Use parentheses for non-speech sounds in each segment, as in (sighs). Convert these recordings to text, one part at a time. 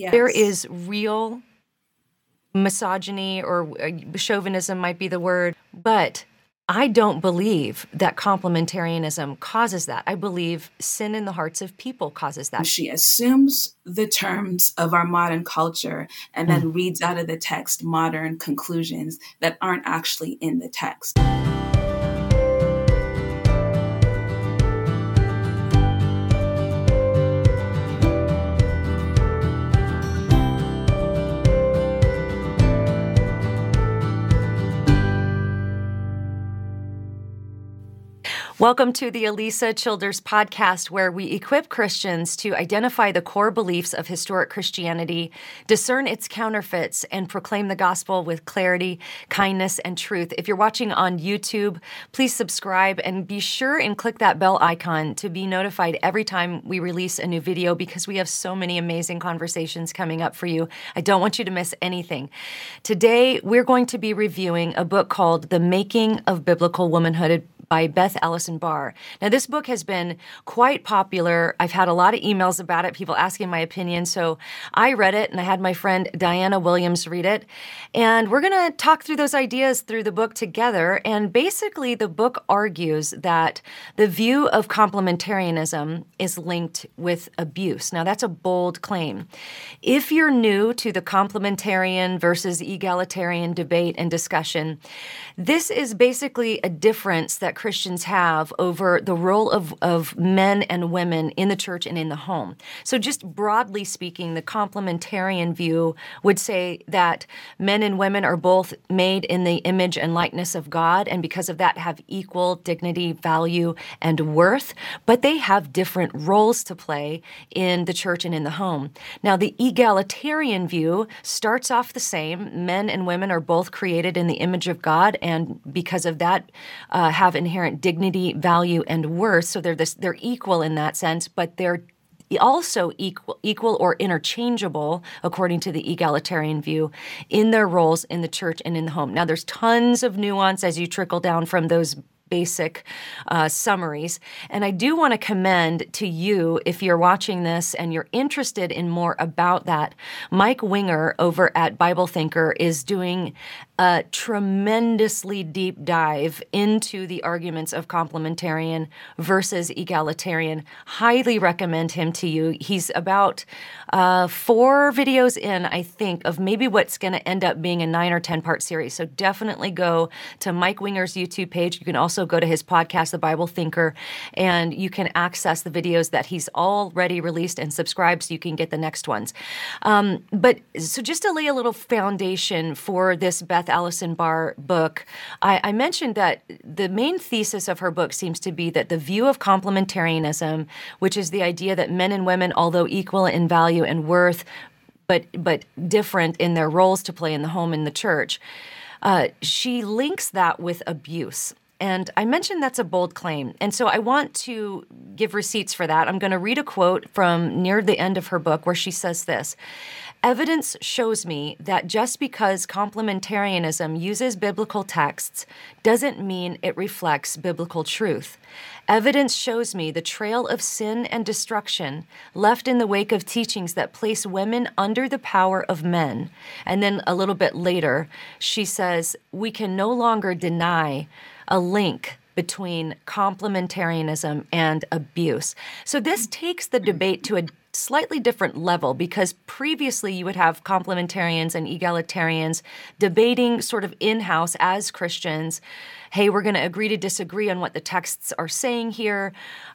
Yes. There is real misogyny or uh, chauvinism, might be the word, but I don't believe that complementarianism causes that. I believe sin in the hearts of people causes that. She assumes the terms of our modern culture and then mm. reads out of the text modern conclusions that aren't actually in the text. Welcome to the Alisa Childers podcast, where we equip Christians to identify the core beliefs of historic Christianity, discern its counterfeits, and proclaim the gospel with clarity, kindness, and truth. If you're watching on YouTube, please subscribe and be sure and click that bell icon to be notified every time we release a new video because we have so many amazing conversations coming up for you. I don't want you to miss anything. Today, we're going to be reviewing a book called The Making of Biblical Womanhood by Beth Allison Barr. Now, this book has been quite popular. I've had a lot of emails about it, people asking my opinion. So I read it and I had my friend Dianna Williams read it. And we're going to talk through those ideas through the book together. And basically, the book argues that the view of complementarianism is linked with abuse. Now, that's a bold claim. If you're new to the complementarian versus egalitarian debate and discussion, this is basically a difference that Christians have over the role of, of men and women in the church and in the home. So, just broadly speaking, the complementarian view would say that men and women are both made in the image and likeness of God, and because of that, have equal dignity, value, and worth, but they have different roles to play in the church and in the home. Now, the egalitarian view starts off the same. Men and women are both created in the image of God, and because of that, uh, have inherent dignity, value, and worth. So they're this, they're equal in that sense, but they're also equal, equal or interchangeable, according to the egalitarian view, in their roles in the church and in the home. Now, there's tons of nuance as you trickle down from those basic uh, summaries. And I do want to commend to you, if you're watching this and you're interested in more about that, Mike Winger over at Bible Thinker is doing a tremendously deep dive into the arguments of complementarian versus egalitarian. Highly recommend him to you. He's about uh, four videos in, I think, of maybe what's going to end up being a nine or 10 part series. So definitely go to Mike Winger's YouTube page. You can also go to his podcast, The Bible Thinker, and you can access the videos that he's already released and subscribe so you can get the next ones. Um, but so just to lay a little foundation for this Beth Allison Barr book, I, I mentioned that the main thesis of her book seems to be that the view of complementarianism, which is the idea that men and women, although equal in value and worth, but but different in their roles to play in the home and the church. Uh, she links that with abuse. And I mentioned that's a bold claim. And so I want to give receipts for that. I'm going to read a quote from near the end of her book where she says this Evidence shows me that just because complementarianism uses biblical texts doesn't mean it reflects biblical truth. Evidence shows me the trail of sin and destruction left in the wake of teachings that place women under the power of men. And then a little bit later, she says, We can no longer deny a link between complementarianism and abuse. So this takes the debate to a slightly different level because previously you would have complementarians and egalitarians debating sort of in house as Christians. Hey, we're going to agree to disagree on what the texts are saying here.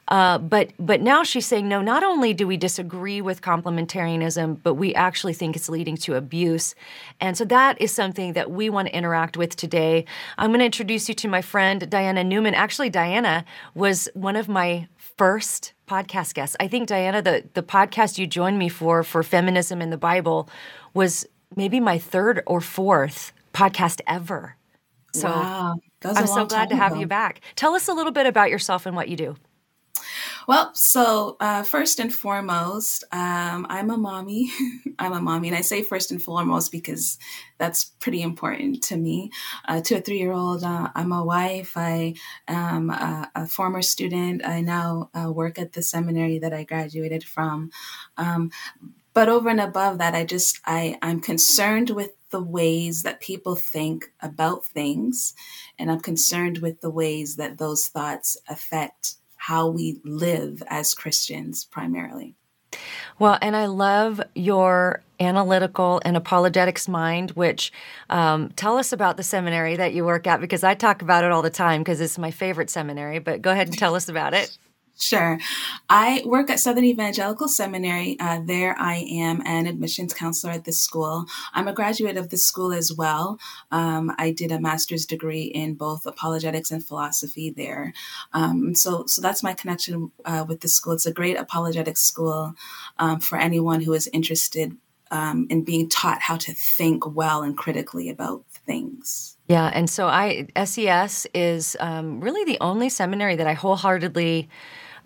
Uh, but but now she's saying no. Not only do we disagree with complementarianism, but we actually think it's leading to abuse, and so that is something that we want to interact with today. I'm going to introduce you to my friend Dianna Newman. Actually, Dianna was one of my first podcast guest. I think Dianna, the the podcast you joined me for for feminism in the Bible was maybe my third or fourth podcast ever. So wow. I'm so glad to have ago. you back. Tell us a little bit about yourself and what you do. Well, so uh, first and foremost, um, I'm a mommy. (laughs) I'm a mommy, and I say first and foremost because that's pretty important to me. Uh, to a three year old, uh, I'm a wife. I am a, a former student. I now uh, work at the seminary that I graduated from. Um, but over and above that, I just I I'm concerned with the ways that people think about things, and I'm concerned with the ways that those thoughts affect how we live as Christians primarily. Well, and I love your analytical and apologetics mind, which um, tell us about the seminary that you work at because I talk about it all the time because it's my favorite seminary. But go ahead and tell us about it. Sure. I work at Southern Evangelical Seminary. Uh, there, I am an admissions counselor at this school. I'm a graduate of this school as well. Um, I did a master's degree in both apologetics and philosophy there. Um, so, so that's my connection uh, with the school. It's a great apologetic school um, for anyone who is interested um, in being taught how to think well and critically about things. Yeah, and so I SES is um, really the only seminary that I wholeheartedly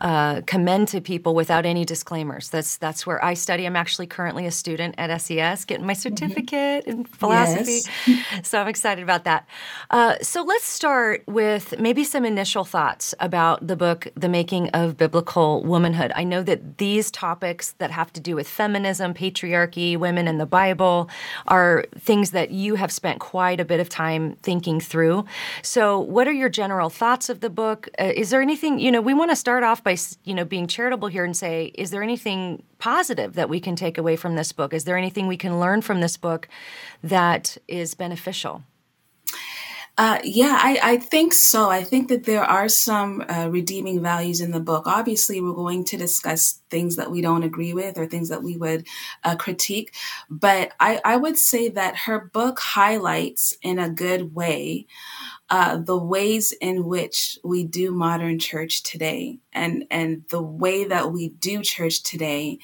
uh, commend to people without any disclaimers. That's that's where I study. I'm actually currently a student at SES, getting my mm-hmm. certificate mm-hmm. in philosophy. Yes. (laughs) So I'm excited about that. Uh, so let's start with maybe some initial thoughts about the book, The Making of Biblical Womanhood. I know that these topics that have to do with feminism, patriarchy, women in the Bible are things that you have spent quite a bit of time thinking through. So, what are your general thoughts of the book? Uh, is there anything, you know, we want to start off by by you know being charitable here and say, is there anything positive that we can take away from this book? Is there anything we can learn from this book that is beneficial? Uh, yeah, I, I, think so. I think that there are some uh, redeeming values in the book. Obviously, we're going to discuss things that we don't agree with or things that we would uh, critique. But I, I, would say that her book highlights in a good way uh, the ways in which we do modern church today and and the way that we do church today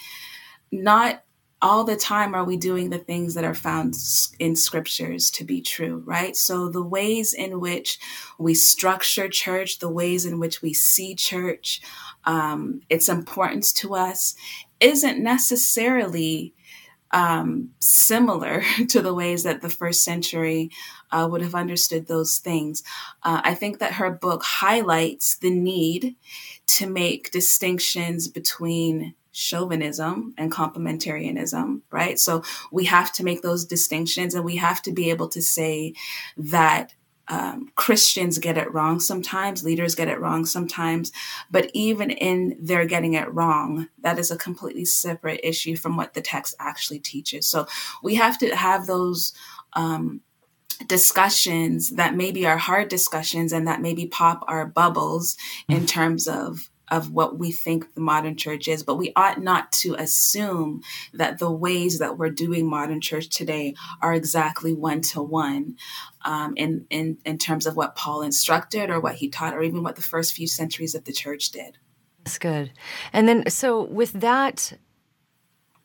not all the time are we doing the things that are found in scriptures to be true, right? So the ways in which we structure church, the ways in which we see church, um, its importance to us isn't necessarily um, similar (laughs) to the ways that the first century uh, would have understood those things. Uh, I think that her book highlights the need to make distinctions between chauvinism and complementarianism, right? So we have to make those distinctions and we have to be able to say that um, Christians get it wrong sometimes, leaders get it wrong sometimes, but even in their getting it wrong, that is a completely separate issue from what the text actually teaches. So we have to have those um, discussions that maybe are hard discussions and that maybe pop our bubbles in mm-hmm. terms of of what we think the modern church is, but we ought not to assume that the ways that we're doing modern church today are exactly one to one Um, in in in terms of what Paul instructed or what he taught, or even what the first few centuries of the church did. That's good. And then, so with that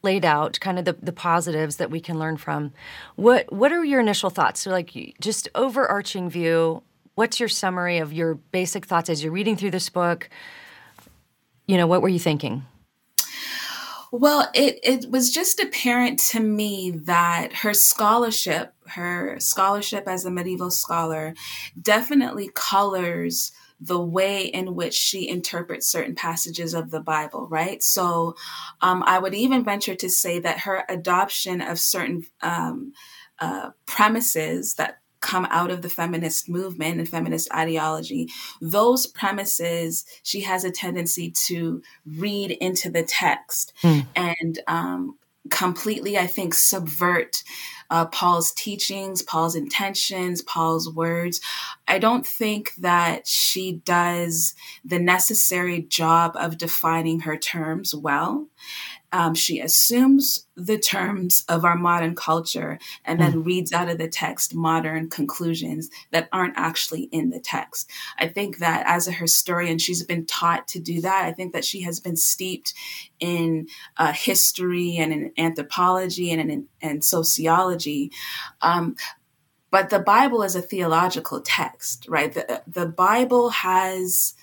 laid out, kind of the, the positives that we can learn from, what what are your initial thoughts? So, like, just overarching view. What's your summary of your basic thoughts as you're reading through this book? you know, what were you thinking? Well, it, it was just apparent to me that her scholarship, her scholarship as a medieval scholar, definitely colors the way in which she interprets certain passages of the Bible, right? So um, I would even venture to say that her adoption of certain um, uh, premises that come out of the feminist movement and feminist ideology, those premises she has a tendency to read into the text mm. and um, completely, I think, subvert uh, Paul's teachings, Paul's intentions, Paul's words. I don't think that she does the necessary job of defining her terms well. Um, she assumes the terms of our modern culture and then mm. reads out of the text modern conclusions that aren't actually in the text. I think that as a historian, she's been taught to do that. I think that she has been steeped in uh, history and in anthropology and in, in sociology. Um, but the Bible is a theological text, right? The, the Bible has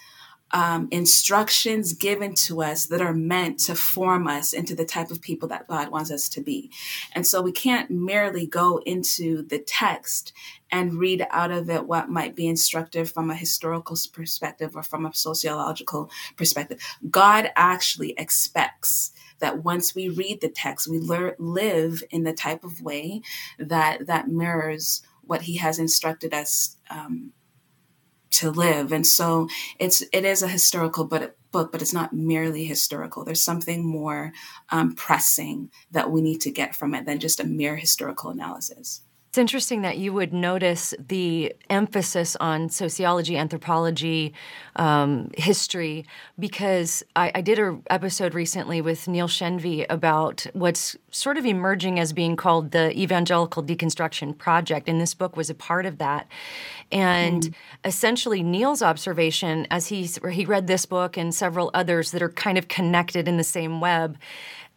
um, instructions given to us that are meant to form us into the type of people that God wants us to be. And so we can't merely go into the text and read out of it what might be instructive from a historical perspective or from a sociological perspective. God actually expects that once we read the text, we live in the type of way that that mirrors what He has instructed us um, to live. And so it's it is a historical but book, but it's not merely historical. There's something more um, pressing that we need to get from it than just a mere historical analysis. It's interesting that you would notice the emphasis on sociology, anthropology, um, history, because I, I did an episode recently with Neil Shenvi about what's sort of emerging as being called the Evangelical Deconstruction Project, and this book was a part of that. And mm. essentially, Neil's observation, as he he read this book and several others that are kind of connected in the same web,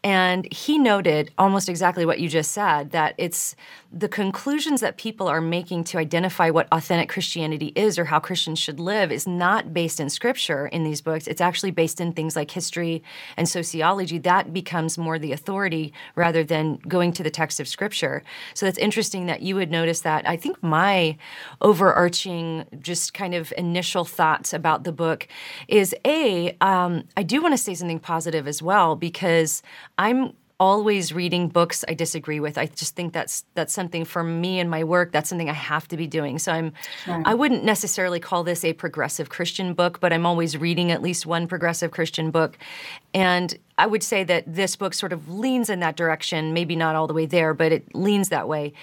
and he noted almost exactly what you just said that it's the conclusions that people are making to identify what authentic Christianity is or how Christians should live is not based in scripture in these books. It's actually based in things like history and sociology. That becomes more the authority rather than going to the text of scripture. So that's interesting that you would notice that. I think my overarching, just kind of initial thoughts about the book is A, um, I do want to say something positive as well because I'm always reading books I disagree with. I just think that's that's something for me and my work. That's something I have to be doing. So I'm sure. I wouldn't necessarily call this a progressive Christian book, but I'm always reading at least one progressive Christian book. And I would say that this book sort of leans in that direction, maybe not all the way there, but it leans that way.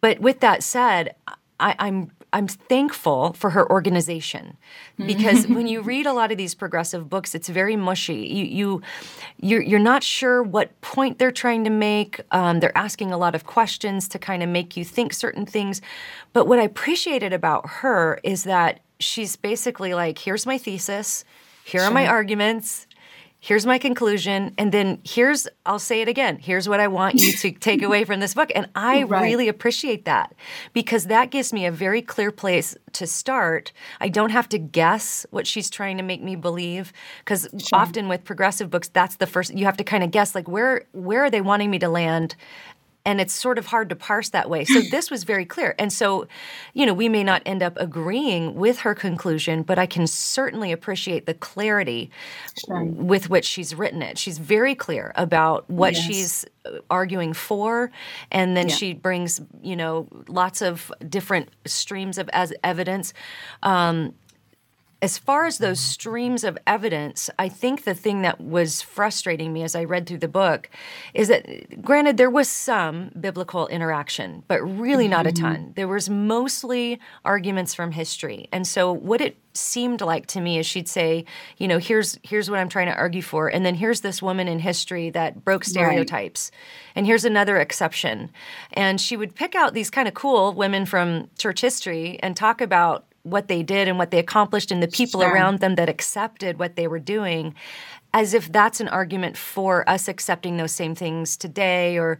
But with that said, I, I'm I'm thankful for her organization because when you (laughs) read a lot of these progressive books, it's very mushy. You you you're, you're not sure what point they're trying to make. Um, they're asking a lot of questions to kind of make you think certain things. But what I appreciated about her is that she's basically like, here's my thesis, here sure. are my arguments, here's my conclusion and then here's i'll say it again here's what i want you to (laughs) take away from this book and i right. really appreciate that because that gives me a very clear place to start i don't have to guess what she's trying to make me believe because sure. often with progressive books that's the first you have to kind of guess like where where are they wanting me to land and it's sort of hard to parse that way. So this was very clear. And so, you know, we may not end up agreeing with her conclusion, but I can certainly appreciate the clarity sure. with which she's written it. She's very clear about what yes. she's uh, arguing for and then yeah. she brings, you know, lots of different streams of as evidence. Um, as far as those streams of evidence, I think the thing that was frustrating me as I read through the book is that, granted, there was some biblical interaction, but really not a ton. Mm-hmm. There was mostly arguments from history. And so, what it seemed like to me is she'd say, you know, here's here's what I'm trying to argue for, and then here's this woman in history that broke stereotypes, right. and here's another exception, and she would pick out these kind of cool women from church history and talk about what they did and what they accomplished and the people sure. around them that accepted what they were doing as if that's an argument for us accepting those same things today or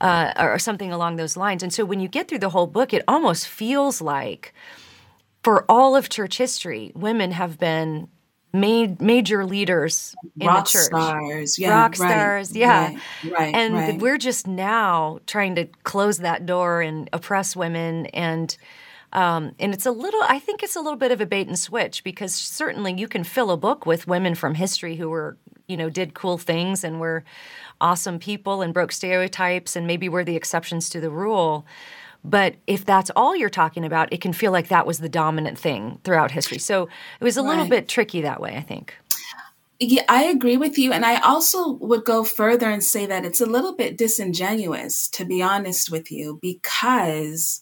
uh, or something along those lines. And so when you get through the whole book it almost feels like for all of church history women have been made major leaders in rock the church. stars. Yeah, rock right, stars yeah. Right, right, and right. we're just now trying to close that door and oppress women and um, and it's a little, I think it's a little bit of a bait and switch because certainly you can fill a book with women from history who were, you know, did cool things and were awesome people and broke stereotypes and maybe were the exceptions to the rule. But if that's all you're talking about, it can feel like that was the dominant thing throughout history. So it was a right. little bit tricky that way, I think. Yeah, I agree with you. And I also would go further and say that it's a little bit disingenuous, to be honest with you, because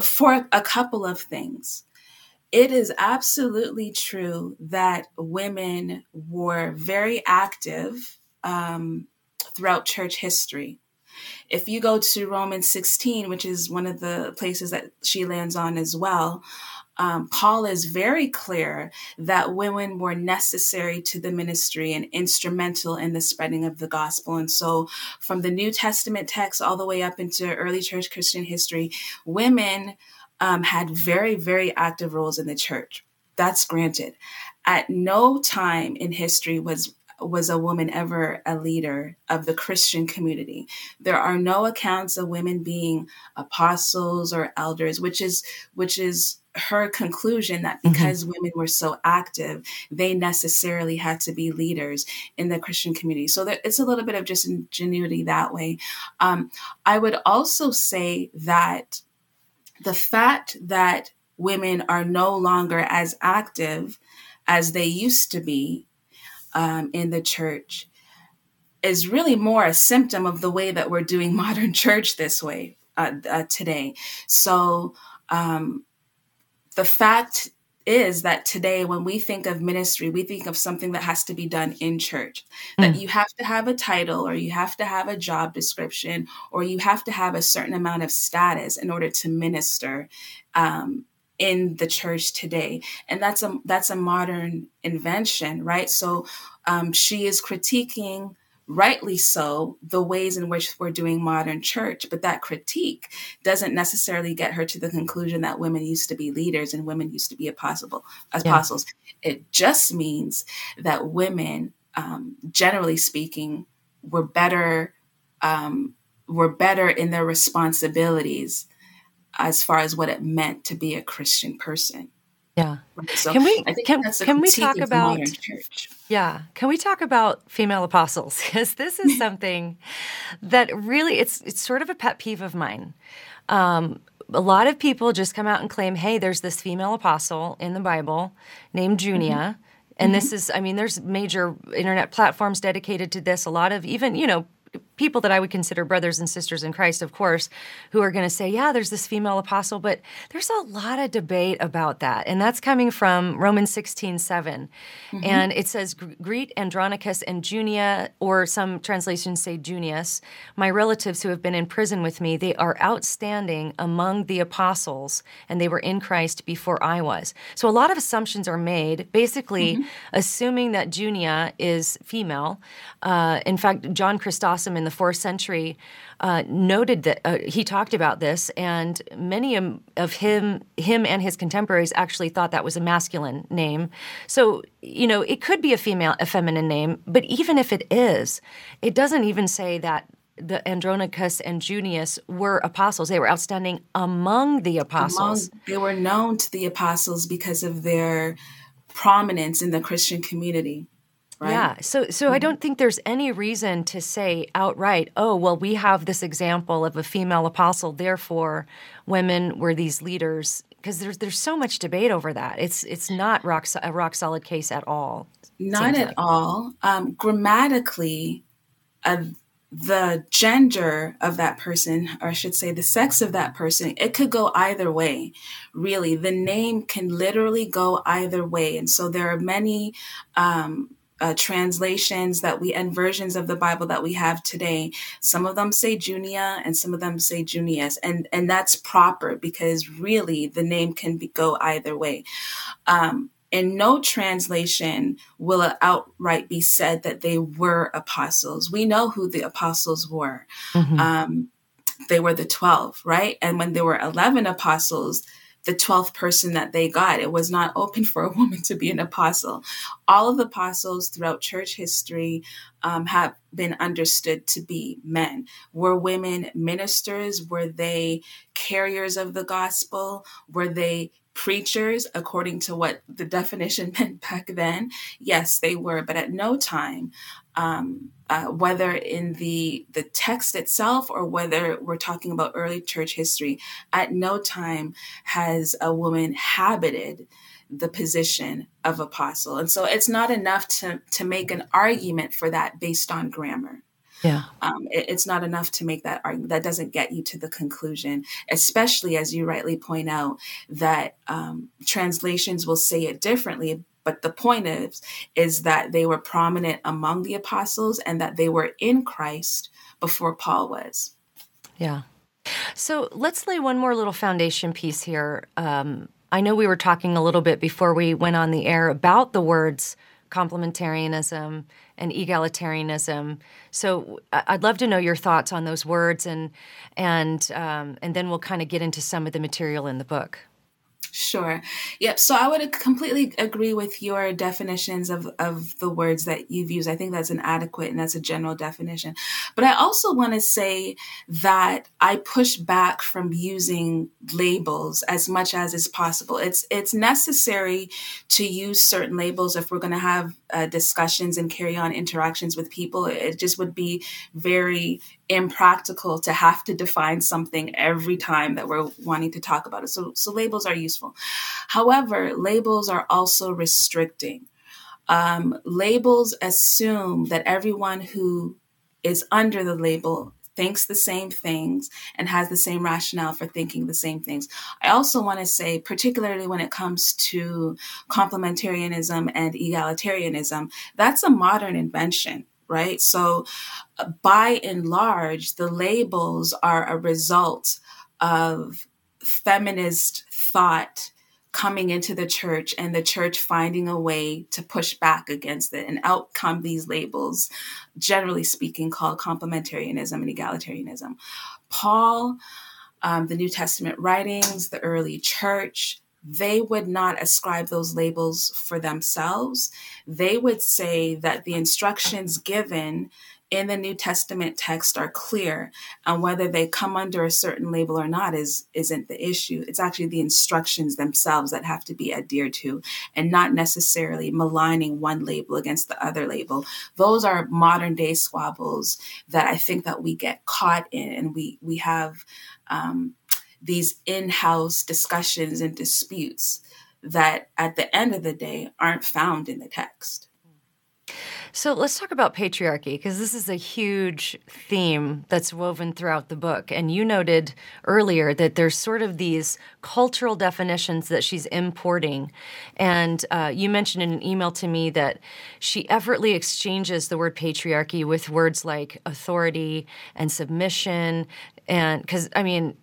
for a couple of things. It is absolutely true that women were very active um, throughout church history. If you go to Romans 16, which is one of the places that she lands on as well, um, Paul is very clear that women were necessary to the ministry and instrumental in the spreading of the gospel. And so, from the New Testament text all the way up into early church Christian history, women um, had very, very active roles in the church. That's granted. At no time in history was was a woman ever a leader of the Christian community. There are no accounts of women being apostles or elders, which is which is her conclusion that mm-hmm. because mm-hmm. women were so active, they necessarily had to be leaders in the Christian community. So there, it's a little bit of just ingenuity that way. Um, I would also say that the fact that women are no longer as active as they used to be um, in the church is really more a symptom of the way that we're doing (laughs) modern church this way uh, uh, today. So um, the fact is that today when we think of ministry we think of something that has to be done in church. Mm. that you have to have a title or you have to have a job description or you have to have a certain amount of status in order to minister um, in the church today. And that's a that's a modern invention right? So um, she is critiquing rightly so, the ways in which we're doing modern church. But that critique doesn't necessarily get her to the conclusion that women used to be leaders and women used to be apostle, apostles. Yeah. It just means that women, um, generally speaking, were better um, were better in their responsibilities as far as what it meant to be a Christian person. Yeah. So can we can, can we talk about Yeah. Can we talk about female apostles? (laughs) Because this is (laughs) something that really it's it's sort of a pet peeve of mine. Um, a lot of people just come out and claim, hey, there's this female apostle in the Bible named Junia. Mm-hmm. And mm-hmm. this is, I mean, there's major internet platforms dedicated to this. A lot of even, you know, people that I would consider brothers and sisters in Christ, of course, who are going to say, yeah, there's this female apostle, but there's a lot of debate about that. And that's coming from Romans 16, 7. Mm-hmm. And it says, Greet Andronicus and Junia, or some translations say Junius, my relatives who have been in prison with me. They are outstanding among the apostles, and they were in Christ before I was. So a lot of assumptions are made, basically mm-hmm. assuming that Junia is female. Uh, in fact, John In the fourth century uh, noted that uh, he talked about this, and many of him, him and his contemporaries actually thought that was a masculine name. So you know, it could be a female, a feminine name, but even if it is, it doesn't even say that the Andronicus and Junius were apostles. They were outstanding among the apostles. Among, they were known to the apostles because of their prominence in the Christian community. Right? Yeah. So so mm-hmm. I don't think there's any reason to say outright, oh, well, we have this example of a female apostle, therefore women were these leaders because there's there's so much debate over that. It's it's not rock a rock solid case at all. Not at like. all. Um, grammatically, uh, the gender of that person, or I should say the sex of that person, it could go either way. Really, the name can literally go either way, and so there are many um, uh, translations that we and versions of the Bible that we have today. Some of them say Junia and some of them say Junius, and and that's proper because really the name can be, go either way. Um, in no translation will it outright be said that they were apostles. We know who the apostles were. Mm-hmm. Um, they were the 12, right? And when there were 11 apostles, the 12th person that they got. It was not open for a (laughs) woman to be an apostle. All of the apostles throughout church history um, have been understood to be men. Were women ministers? Were they carriers of the gospel? Were they preachers according to what the (laughs) definition meant back then? Yes, they were, but at no time um, uh, whether in the the text itself or whether we're talking about early church history, at no time has a woman habited the position of apostle, and so it's not enough to to make an argument for that based on grammar. Yeah. Um, it, it's not enough to make that argument. That doesn't get you to the conclusion, especially as you rightly point out that um, translations will say it differently But the point is, is that they were prominent among the apostles and that they were in Christ before Paul was. Yeah. So let's lay one more little foundation piece here. Um, I know we were talking a little bit before we went on the air about the words complementarianism and egalitarianism. So I'd love to know your thoughts on those words, and and um, and then we'll kind of get into some of the material in the book. Sure. Yep. So I would completely agree with your definitions of, of the words that you've used. I think that's an adequate and that's a general definition. But I also want to say that I push back from using labels as much as is possible. It's it's necessary to use certain labels if we're going to have uh, discussions and carry on interactions with people. It just would be very impractical to have to define something every time that we're wanting to talk about it. So, so labels are useful. However, labels are also restricting. Um, labels assume that everyone who is under the label thinks the same things and has the same rationale for thinking the same things. I also want to say, particularly when it comes to complementarianism and egalitarianism, that's a modern invention right? So, uh, by and large, the labels are a result of feminist thought coming into the church and the church finding a way to push back against it and out come these labels, generally speaking, called complementarianism and egalitarianism. Paul, um, the New Testament writings, the early church, they would not ascribe those labels for themselves. They would say that the instructions given in the New Testament text are clear, and whether they come under a certain label or not is isn't the issue. It's actually the instructions themselves that have to be adhered to, and not necessarily maligning one label against the other label. Those are modern day squabbles that I think that we get caught in, and we we have. Um, these in-house discussions and disputes that at the end of the day aren't found in the text. So let's talk about patriarchy because this is a huge theme that's woven throughout the book. And you noted earlier that there's sort of these cultural definitions that she's importing. And uh, you mentioned in an email to me that she effortlessly exchanges the word patriarchy with words like authority and submission. And because, I mean,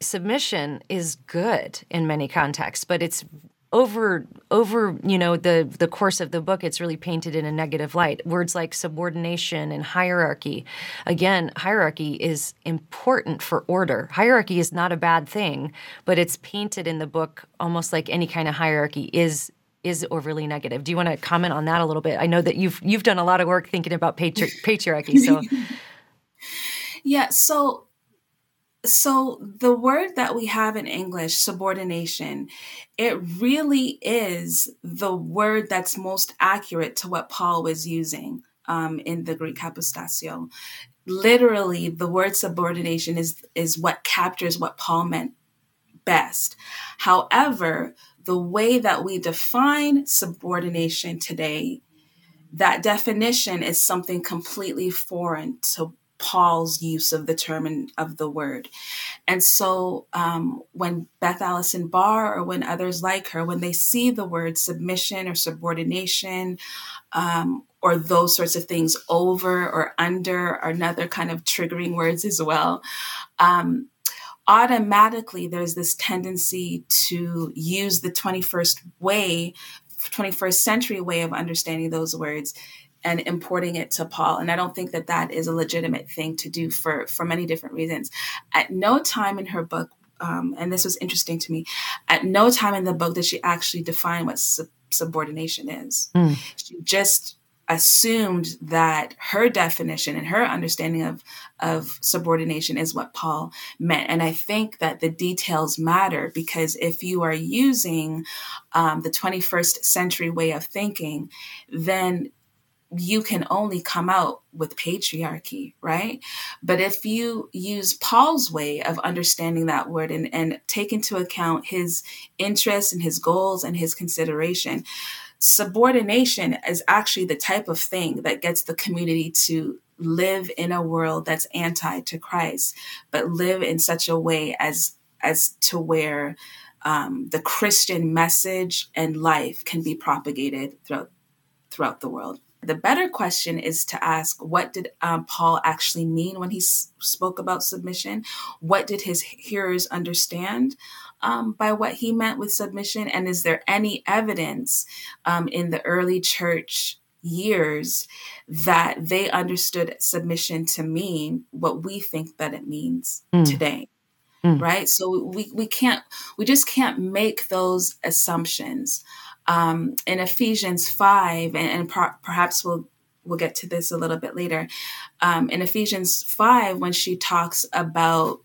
submission is good in many contexts, but it's over over you know the the course of the book it's really painted in a negative light. Words like subordination and hierarchy again hierarchy is important for order. Hierarchy is not a bad thing but it's painted in the book almost like any kind of hierarchy is is overly negative. Do you want to comment on that a little bit? I know that you've you've done a lot of work thinking about patri- patriarchy so. (laughs) Yeah so so the word that we have in English, subordination, it really is the word that's most accurate to what Paul was using um, in the Greek hypotasso. Literally, the word subordination is is what captures what Paul meant best. However, the way that we define subordination today, that definition is something completely foreign to Paul's use of the term and of the word. And so um, when Beth Allison Barr or when others like her, when they see the word submission or subordination um, or those sorts of things over or under are another kind of triggering words as well. Um, automatically, there's this tendency to use the 21st way 21st century way of understanding those words and importing it to Paul. And I don't think that that is a legitimate thing to do for, for many different reasons. At no time in her book, um, and this was interesting to me, at no time in the book did she actually define what sub- subordination is. Mm. She just assumed that her definition and her understanding of, of subordination is what Paul meant. And I think that the details matter because if you are using um, the 21st century way of thinking, then you can only come out with patriarchy, right? But if you use Paul's way of understanding that word and, and take into account his interests and his goals and his consideration, subordination is actually the type of thing that gets the community to live in a world that's anti to Christ, but live in such a way as as to where um, the Christian message and life can be propagated throughout throughout the world. The better question is to ask what did um, Paul actually mean when he s- spoke about submission? What did his hearers understand um, by what he meant with submission? And is there any evidence um, in the early church years that they understood submission to mean what we think that it means mm. today? Mm. Right. So we, we can't, we just can't make those assumptions um, in Ephesians 5, and, and per- perhaps we'll we'll get to this a little bit later. Um, in Ephesians 5, when she talks about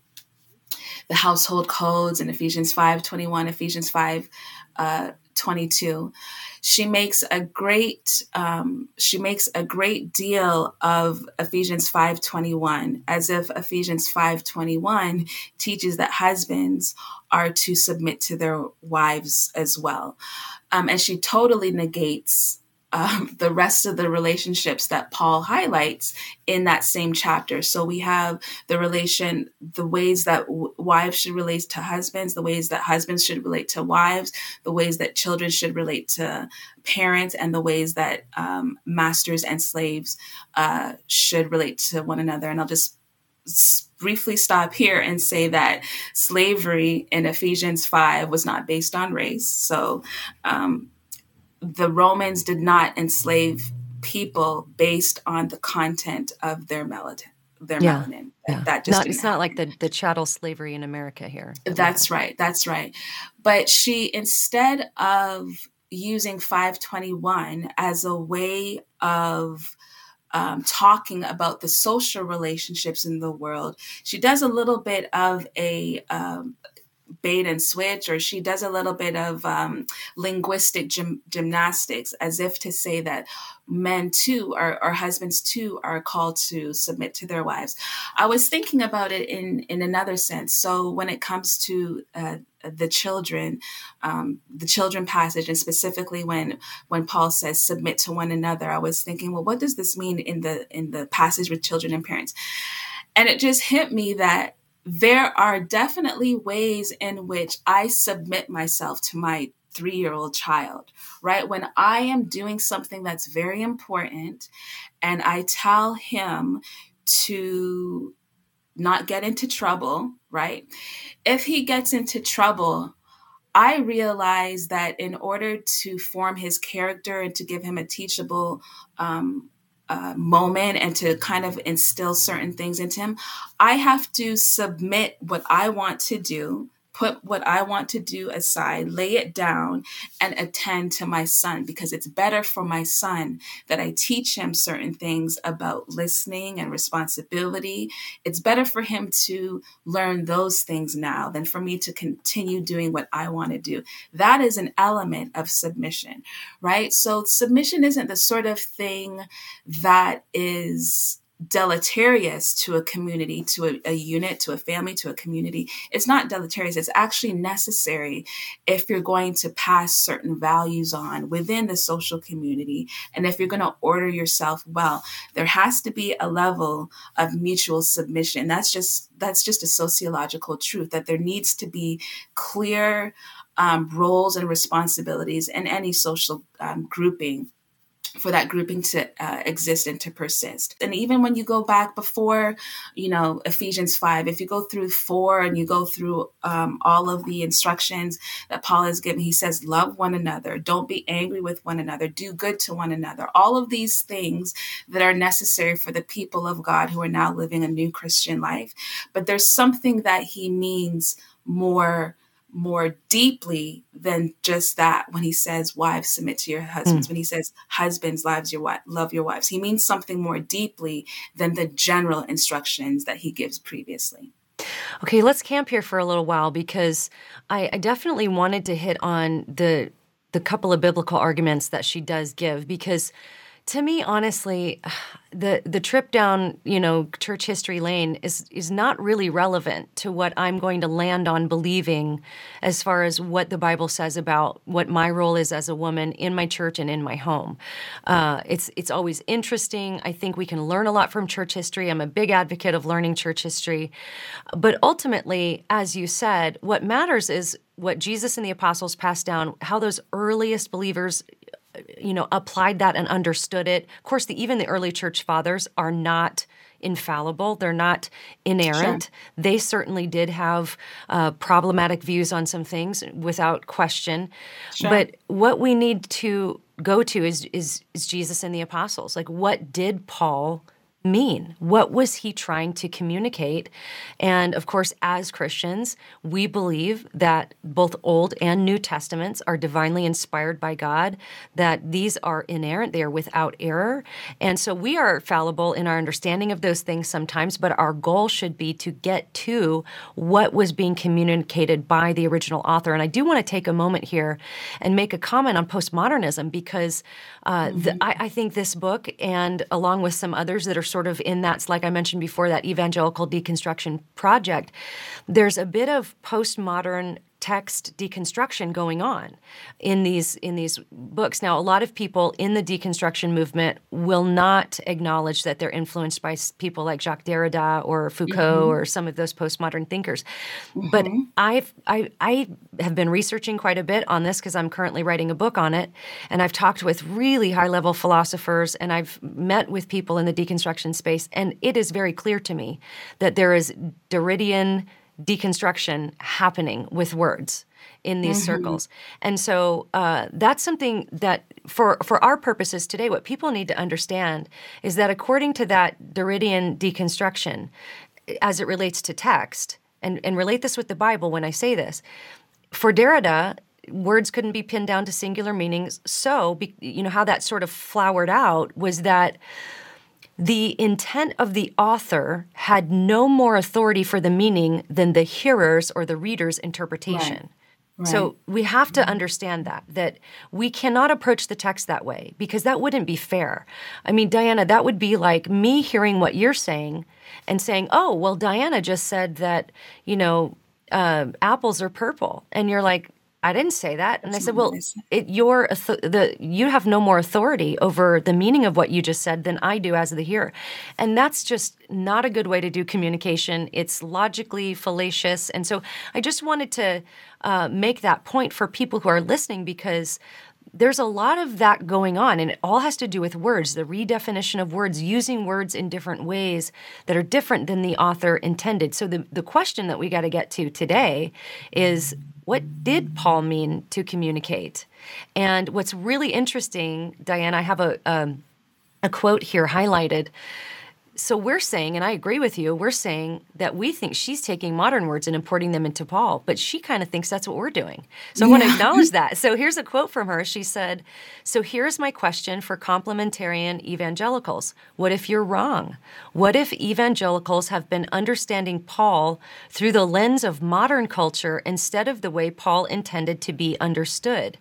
the household codes in Ephesians 5 21, Ephesians 5 uh, 22, she makes a great um, she makes a great deal of Ephesians 5 21 as if Ephesians 5 21 teaches that husbands are to submit to their wives as well. Um, and she totally negates um, (laughs) the rest of the relationships that Paul highlights in that same chapter. So we have the relation, the ways that w- wives should relate to husbands, the ways that husbands should relate to wives, the ways that children should relate to parents, and the ways that um, masters and slaves uh, should relate to one another. And I'll just briefly stop here and say that slavery in Ephesians 5 was not based on race. So um, the Romans did not enslave people based on the content of their melanin. Their yeah. melanin. Yeah. That just not, it's happen. not like the, the chattel slavery in America here. That's right. That's right. But she, instead of using 521 as a way of um, talking about the social relationships in the world. She does a little bit of a um, bait and switch, or she does a little bit of um, linguistic gym- gymnastics, as if to say that men too, or, or husbands too, are called to submit to their wives. I was thinking about it in in another sense. So when it comes to uh, the children, um, the children passage, and specifically when when Paul says submit to one another, I was thinking, well, what does this mean in the in the passage with children and parents? And it just hit me that there are definitely ways in which I submit myself to my three year old child, right? When I am doing something that's very important and I tell him to not get into trouble, right? If he gets into trouble, I realize that in order to form his character and to give him a teachable um, uh, moment and to kind of instill certain things into him, I have to submit what I want to do put what I want to do aside, lay it down, and attend to my son because it's better for my son that I teach him certain things about listening and responsibility. It's better for him to learn those things now than for me to continue doing what I want to do. That is an element of submission, right? So, submission isn't the sort of thing that is deleterious to a community, to a, a, unit, to a family, to a community. It's not deleterious. It's actually necessary if you're going to pass certain values on within the social community. And if you're going to order yourself well, there has to be a level of mutual submission. That's just, that's just a sociological truth that there needs to be clear um, roles and responsibilities in any social um, grouping for that grouping to uh, exist and to persist. And even when you go back before, you know, Ephesians 5, if you go through 4 and you go through um, all of the instructions that Paul has given, he says, love one another, don't be angry with one another, do good to one another. All of these things that are necessary for the people of God who are now living a new Christian life. But there's something that he means more more deeply than just that when he says wives submit to your husbands. Mm. when he says husbands lives your wife love your wives. He means something more deeply than the general instructions that he gives previously. Okay let's camp here for a little while because I, I definitely wanted to hit on the the couple of biblical arguments that she does give because To me, honestly, (sighs) the the trip down, you know, church history lane is is not really relevant to what I'm going to land on believing as far as what the Bible says about what my role is as a woman in my church and in my home. Uh, it's it's always interesting. I think we can learn a lot from church history. I'm a big advocate of learning church history, but ultimately, as you said, what matters is what Jesus and the apostles passed down, how those earliest believers you know, applied that and understood it. Of course, the, even the early church fathers are not infallible. They're not inerrant. Sure. They certainly did have uh, problematic views on some things, without question. Sure. But what we need to go to is, is is Jesus and the apostles. Like, what did Paul? Mean? What was he trying to communicate? And of course, as Christians, we believe that both Old and New Testaments are divinely inspired by God, that these are inerrant, they are without error. And so we are fallible in our understanding of those things sometimes, but our goal should be to get to what was being communicated by the original author. And I do want to take a moment here and make a comment on postmodernism because uh, mm-hmm. the, I, I think this book, and along with some others that are sort of in that, like I mentioned before, that evangelical deconstruction project, there's a bit of postmodern text deconstruction going on in these in these books. Now, a lot of people in the deconstruction movement will not acknowledge that they're influenced by people like Jacques Derrida or Foucault mm-hmm. or some of those postmodern thinkers. Mm-hmm. But I've I I have been researching quite a bit on this because I'm currently writing a book on it, and I've talked with really high level philosophers and I've met with people in the deconstruction space, and it is very clear to me that there is Derridian deconstruction happening with words in these mm-hmm. circles. And so uh, that's something that, for, for our purposes today, what people need to understand is that according to that Derridian deconstruction, as it relates to text, and, and relate this with the Bible when I say this, for Derrida, words couldn't be pinned down to singular meanings. So, you know, how that sort of flowered out was that the intent of the author had no more authority for the meaning than the hearer's or the reader's interpretation. Right. Right. So we have to understand that that we cannot approach the text that way because that wouldn't be fair. I mean, Dianna, that would be like me hearing what you're saying and saying, "Oh, well, Dianna just said that you know uh, apples are purple," and you're like, I didn't say that. And That's I said, well, it, your the you have no more authority over the meaning of what you just said than I do as the hearer. And that's just not a good way to do communication. It's logically fallacious. And so I just wanted to uh, make that point for people who are listening because there's a lot of that going on, and it all has to do with words, the redefinition of words, using words in different ways that are different than the author intended. So, the, the question that we got to get to today is what did Paul mean to communicate? And what's really interesting, Diane, I have a, um, a quote here highlighted so we're saying, and I agree with you, we're saying that we think she's taking modern words and importing them into Paul, but she kind of thinks that's what we're doing. So I want to acknowledge (laughs) that. So here's a quote from her. She said, So here's my question for complementarian evangelicals What if you're wrong? What if evangelicals have been understanding Paul through the lens of modern culture instead of the way Paul intended to be understood?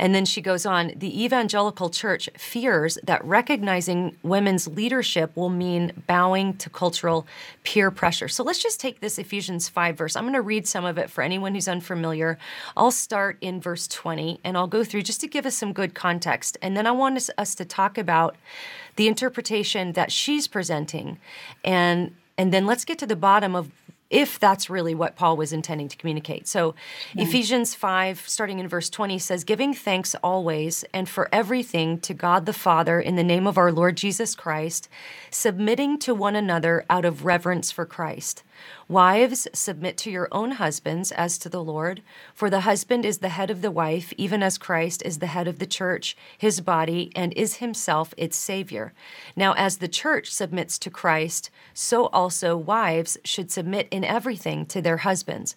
And then she goes on the evangelical church fears that recognizing women's leadership will mean bowing to cultural peer pressure. So let's just take this Ephesians 5 verse. I'm going to read some of it for anyone who's unfamiliar. I'll start in verse 20 and I'll go through just to give us some good context. And then I want us, to talk about the interpretation that she's presenting and and then let's get to the bottom of if that's really what Paul was intending to communicate. So, yeah. Ephesians 5, starting in verse 20, says, Giving thanks always and for everything to God the Father in the name of our Lord Jesus Christ, submitting to one another out of reverence for Christ. Wives, submit to your own husbands as to the Lord, for the husband is the head of the wife, even as Christ is the head of the church, his body, and is himself its Savior. Now, as the church submits to Christ, so also wives should submit in everything to their husbands.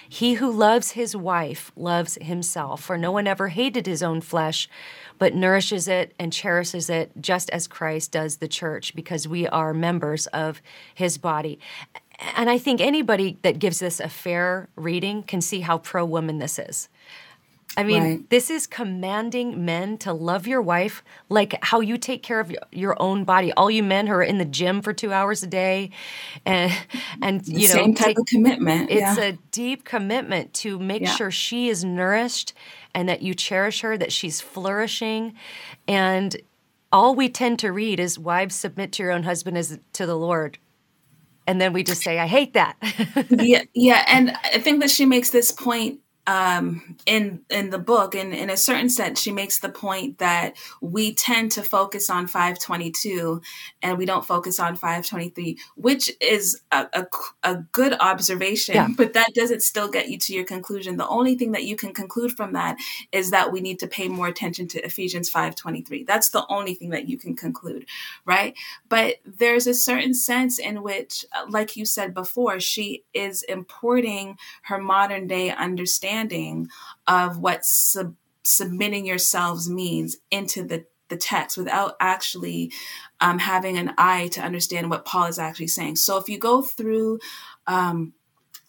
He who loves his wife loves himself, for no one ever hated his own flesh but nourishes it and cherishes it just as Christ does the church because we are members of his body. And I think anybody that gives this a fair reading can see how pro woman this is. I mean, right. this is commanding men to love your wife like how you take care of your own body. All you men who are in the gym for two hours a day, and (laughs) and you the know, same type take, of commitment. It's yeah. a deep commitment to make yeah. sure she is nourished and that you cherish her, that she's flourishing. And all we tend to read is wives submit to your own husband as to the Lord. And then we just say, I hate that. (laughs) yeah, yeah. And I think that she makes this point um, in in the book, and in a certain sense, she makes the point that we tend to focus on 522 and we don't focus on 523, which is a, a, a good observation, yeah. but that doesn't still get you to your conclusion. The only thing that you can conclude from that is that we need to pay more attention to Ephesians 523. That's the only thing that you can conclude, right? But there's a certain sense in which, like you said before, she is importing her modern day understanding understanding of what sub- submitting yourselves means into the the text without actually um, having an eye to understand what Paul is actually saying. So if you go through, um,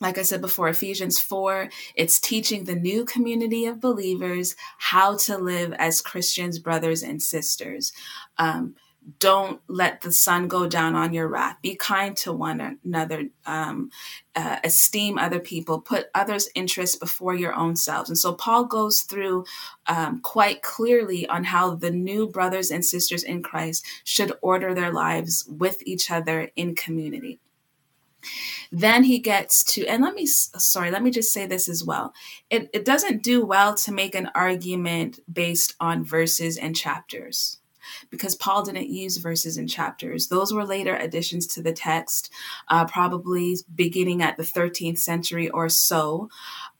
like I said before, Ephesians 4, it's teaching the new community of believers how to live as Christians, brothers, and sisters. Um, don't let the sun go down on your wrath. Be kind to one another. Um, uh, esteem other people. Put others' interests before your own selves. And so Paul goes through um, quite clearly on how the new brothers and sisters in Christ should order their lives with each other in community. Then he gets to, and let me, sorry, let me just say this as well. It, it doesn't do well to make an argument based on verses and chapters because Paul didn't use verses and chapters. Those were later additions to the text, uh, probably beginning at the 13th century or so.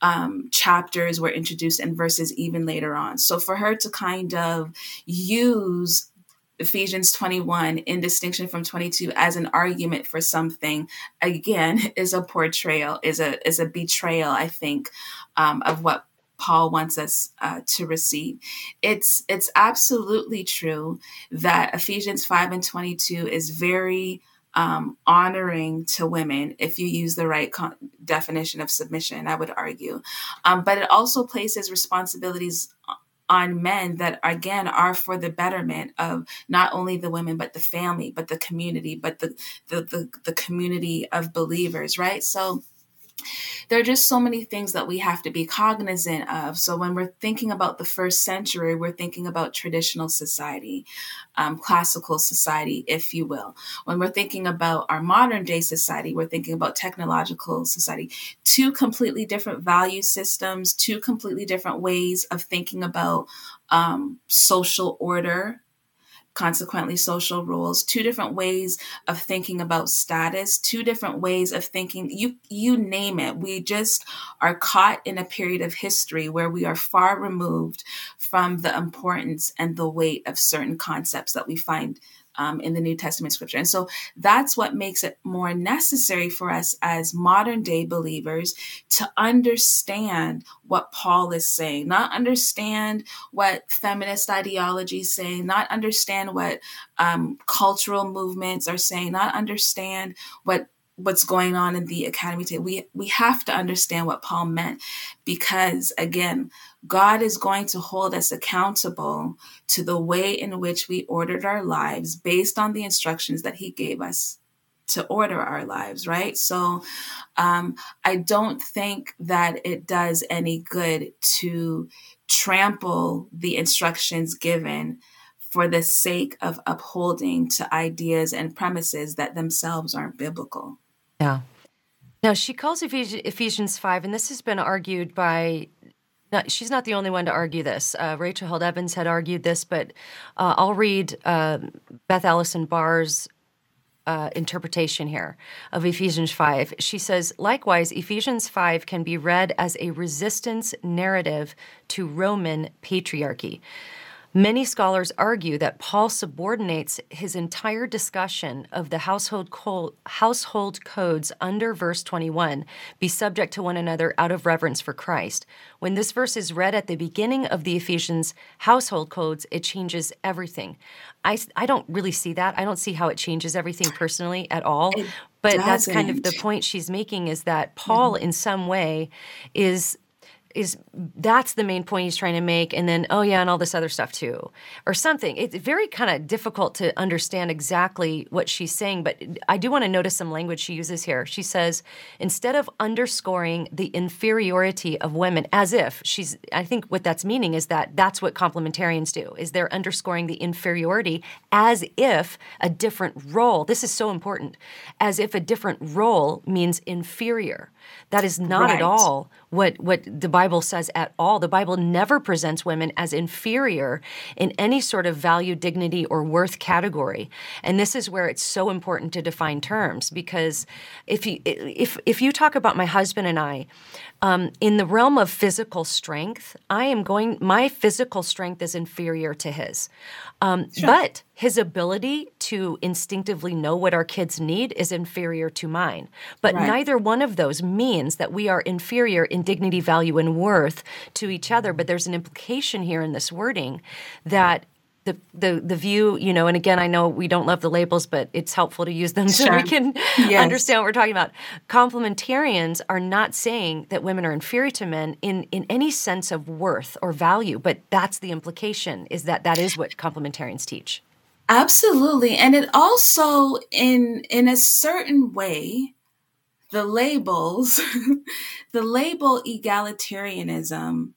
Um, chapters were introduced and verses even later on. So for her to kind of use Ephesians 21 in distinction from 22 as an argument for something again (laughs) is a portrayal is a is a betrayal I think um, of what Paul wants us uh, to receive. It's it's absolutely true that Ephesians five and twenty two is very um, honoring to women if you use the right con- definition of submission. I would argue, um, but it also places responsibilities on men that again are for the betterment of not only the women but the family but the community but the the, the, the community of believers right so there are just so many things that we have to be cognizant of. So when we're thinking about the first century, we're thinking about traditional society, um, classical society, if you will. When we're thinking about our modern day society, we're thinking about technological society. Two completely different value systems, two completely different ways of thinking about um, social order consequently social rules two different ways of thinking about status two different ways of thinking you you name it. We just are caught in a period of history where we are far removed from the importance and the weight of certain concepts that we find um, in the New Testament scripture. And so that's what makes it more necessary for us as modern day believers to understand what Paul is saying, not understand what feminist ideology is saying, not understand what um, cultural movements are saying, not understand what what's going on in the academy today. We we have to understand what Paul meant because again, God is going to hold us accountable to the way in which we ordered our lives based on the instructions that he gave us to order our lives, right? So um, I don't think that it does any good to trample the instructions given for the sake of upholding to ideas and premises that themselves aren't biblical. Yeah. Now, she calls Ephesians 5, and this has been argued by Now, she's not the only one to argue this. Uh, Rachel Held Evans had argued this, but uh, I'll read uh, Beth Allison Barr's uh, interpretation here of Ephesians 5. She says, likewise, Ephesians 5 can be read as a resistance narrative to Roman patriarchy. Many scholars argue that Paul subordinates his entire discussion of the household, co- household codes under verse 21 be subject to one another out of reverence for Christ. When this verse is read at the beginning of the Ephesians household codes, it changes everything. I, I don't really see that. I don't see how it changes everything personally at all. It but doesn't. that's kind of the point she's making is that Paul, mm-hmm. in some way, is is that's the main point he's trying to make and then oh yeah and all this other stuff too or something. It's very kind of difficult to understand exactly what she's saying but i do want to notice some language she uses here. She says instead of underscoring the inferiority of women as if she's i think what that's meaning is that that's what complementarians do is they're underscoring the inferiority as if a different role this is so important as if a different role means inferior that is not right. at all what what the Bible says at all. The Bible never presents women as inferior in any sort of value, dignity, or worth category. And this is where it's so important to define terms because if you if if you talk about my husband and I, um, in the realm of physical strength, I am going. My physical strength is inferior to his, um, sure. but his ability to instinctively know what our kids need is inferior to mine. But right. neither one of those means that we are inferior in dignity, value, and worth to each other. But there's an implication here in this wording that the, the the view, you know, and again, I know we don't love the labels, but it's helpful to use them so we can yes. understand what we're talking about. Complementarians are not saying that women are inferior to men in in any sense of worth or value, but that's the implication is that that is what complementarians teach. Absolutely. And it also in in a certain way the labels (laughs) the label egalitarianism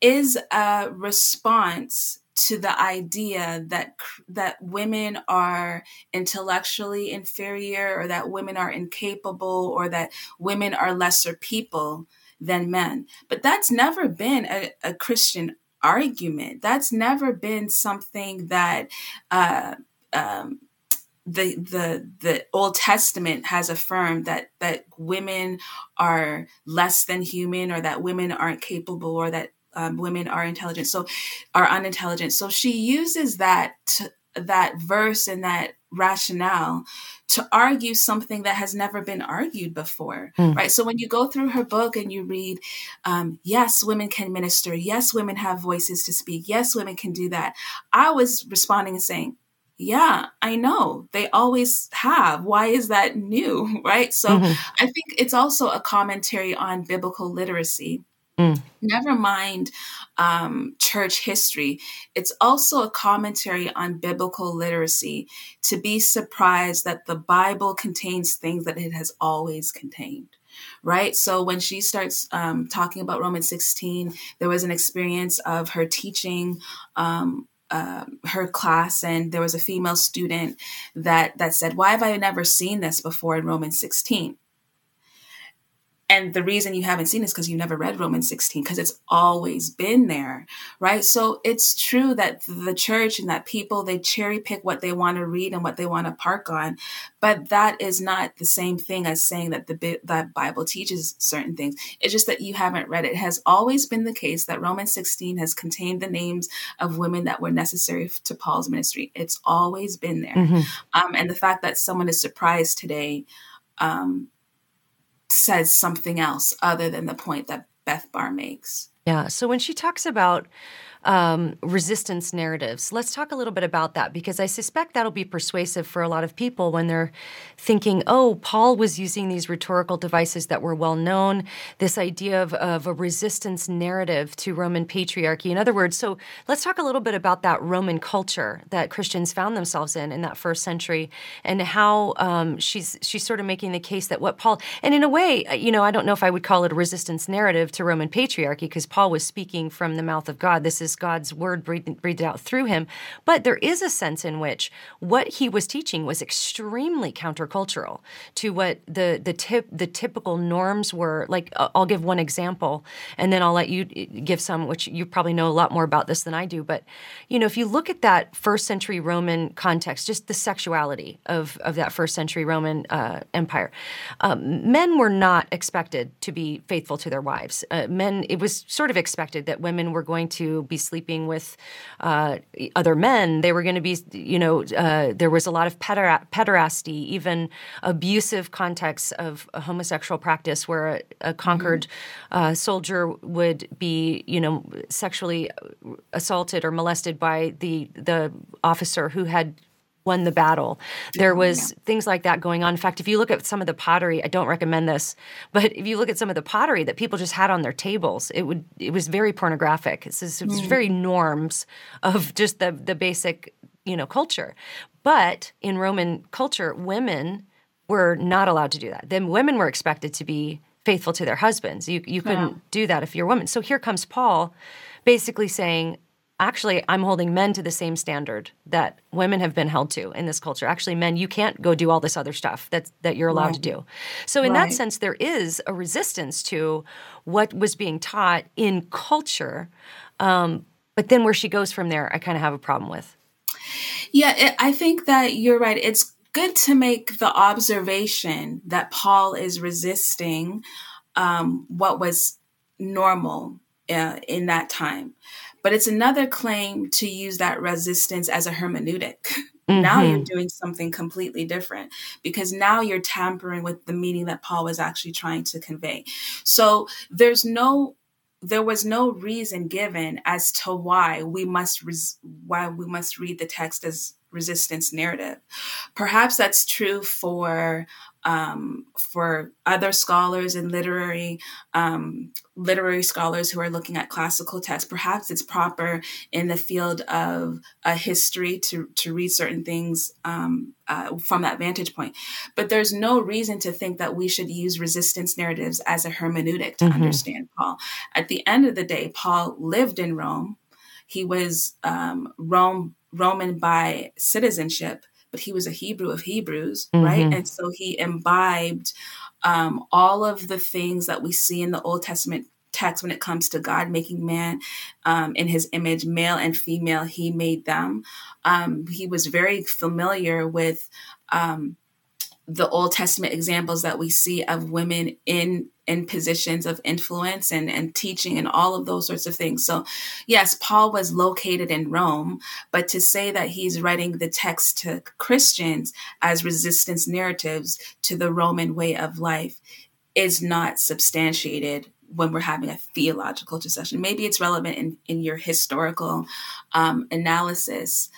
is a response to the idea that that women are intellectually inferior or that women are incapable or that women are lesser people than men but that's never been a, a christian argument. That's never been something that uh, um, the the the Old Testament has affirmed that that women are less than human, or that women aren't capable, or that um, women are intelligent, so are unintelligent. So she uses that that verse and that rationale to argue something that has never been argued before, mm. right? So when you go through her book and you read, um, yes, women can minister, yes, women have voices to speak, yes, women can do that. I was responding and saying, yeah, I know. They always have. Why is that new? (laughs) Right. So mm-hmm. I think it's also a commentary on biblical literacy Mm. Never mind um, church history. It's also a commentary on biblical literacy to be surprised that the Bible contains things that it has always contained. Right. So when she starts um, talking about Romans 16, there was an experience of her teaching um, uh, her class and there was a female student that that said why have i never seen this before in romans 16 and the reason you haven't seen it is because you never read Romans 16, because it's always been there, right? So it's true that the church and that people, they cherry pick what they want to read and what they want to park on. But that is not the same thing as saying that the that Bible teaches certain things. It's just that you haven't read it. It has always been the case that Romans 16 has contained the names of women that were necessary to Paul's ministry. It's always been there. Mm-hmm. Um, and the fact that someone is surprised today um, says something else other than the point that Beth Barr makes. Yeah. So when she talks about um, resistance narratives. Let's talk a little bit about that because I suspect that'll be persuasive for a lot of people when they're thinking, oh, Paul was using these rhetorical devices that were well known, this idea of, of a resistance narrative to Roman patriarchy. In other words, so let's talk a little bit about that Roman culture that Christians found themselves in in that first century and how um, she's, she's sort of making the case that what Paul, and in a way, you know, I don't know if I would call it a resistance narrative to Roman patriarchy because Paul was speaking from the mouth of God. This is God's word breathed, breathed out through him. But there is a sense in which what he was teaching was extremely countercultural to what the the tip the typical norms were. Like I'll give one example, and then I'll let you give some, which you probably know a lot more about this than I do. But you know, if you look at that first century Roman context, just the sexuality of of that first century Roman uh, Empire, um, men were not expected to be faithful to their wives. Uh, men, it was sort of expected that women were going to be sleeping with uh, other men. They were going to be, you know, uh, there was a lot of peder- pederasty, even abusive contexts of homosexual practice, where a, a conquered mm-hmm. soldier would be, you know, sexually assaulted or molested by the the officer who had won the battle. There was yeah. things like that going on. In fact, if you look at some of the pottery, I don't recommend this, but if you look at some of the pottery that people just had on their tables, it would it was very pornographic. It's, it's mm. very norms of just the the basic you know culture. But in Roman culture, women were not allowed to do that. Then women were expected to be faithful to their husbands. You you couldn't yeah. do that if you're a woman. So here comes Paul basically saying actually i'm holding men to the same standard that women have been held to in this culture. Actually men you can't go do all this other stuff that that you're allowed right. to do. So in right. that sense there is a resistance to what was being taught in culture um, but then where she goes from there i kind of have a problem with. Yeah it, i think that you're right. It's good to make the observation that paul is resisting um, what was normal uh, in that time but it's another claim to use that resistance as a hermeneutic. Mm-hmm. (laughs) Now you're mm-hmm. doing something completely different because now you're tampering with the meaning that Paul was actually trying to convey. So there's no there was no reason given as to why we must res- why we must read the text as resistance narrative. Perhaps that's true for um, for other scholars and literary um, literary scholars who are looking at classical texts. Perhaps it's proper in the field of a history to to read certain things um, uh, from that vantage point. But there's no reason to think that we should use resistance narratives as a hermeneutic to mm-hmm. understand Paul. At the end of the day, Paul lived in Rome. He was um, Rome Roman by citizenship but he was a Hebrew of Hebrews, mm-hmm. right? And so he imbibed um, all of the things that we see in the Old Testament text when it comes to God making man um, in his image, male and female, he made them. Um, he was very familiar with um, the Old Testament examples that we see of women in in positions of influence and, and teaching and all of those sorts of things. So, yes, Paul was located in Rome, but to say that he's writing the text to Christians as resistance narratives to the Roman way of life is not substantiated when we're having a theological discussion. Maybe it's relevant in, in your historical um, analysis,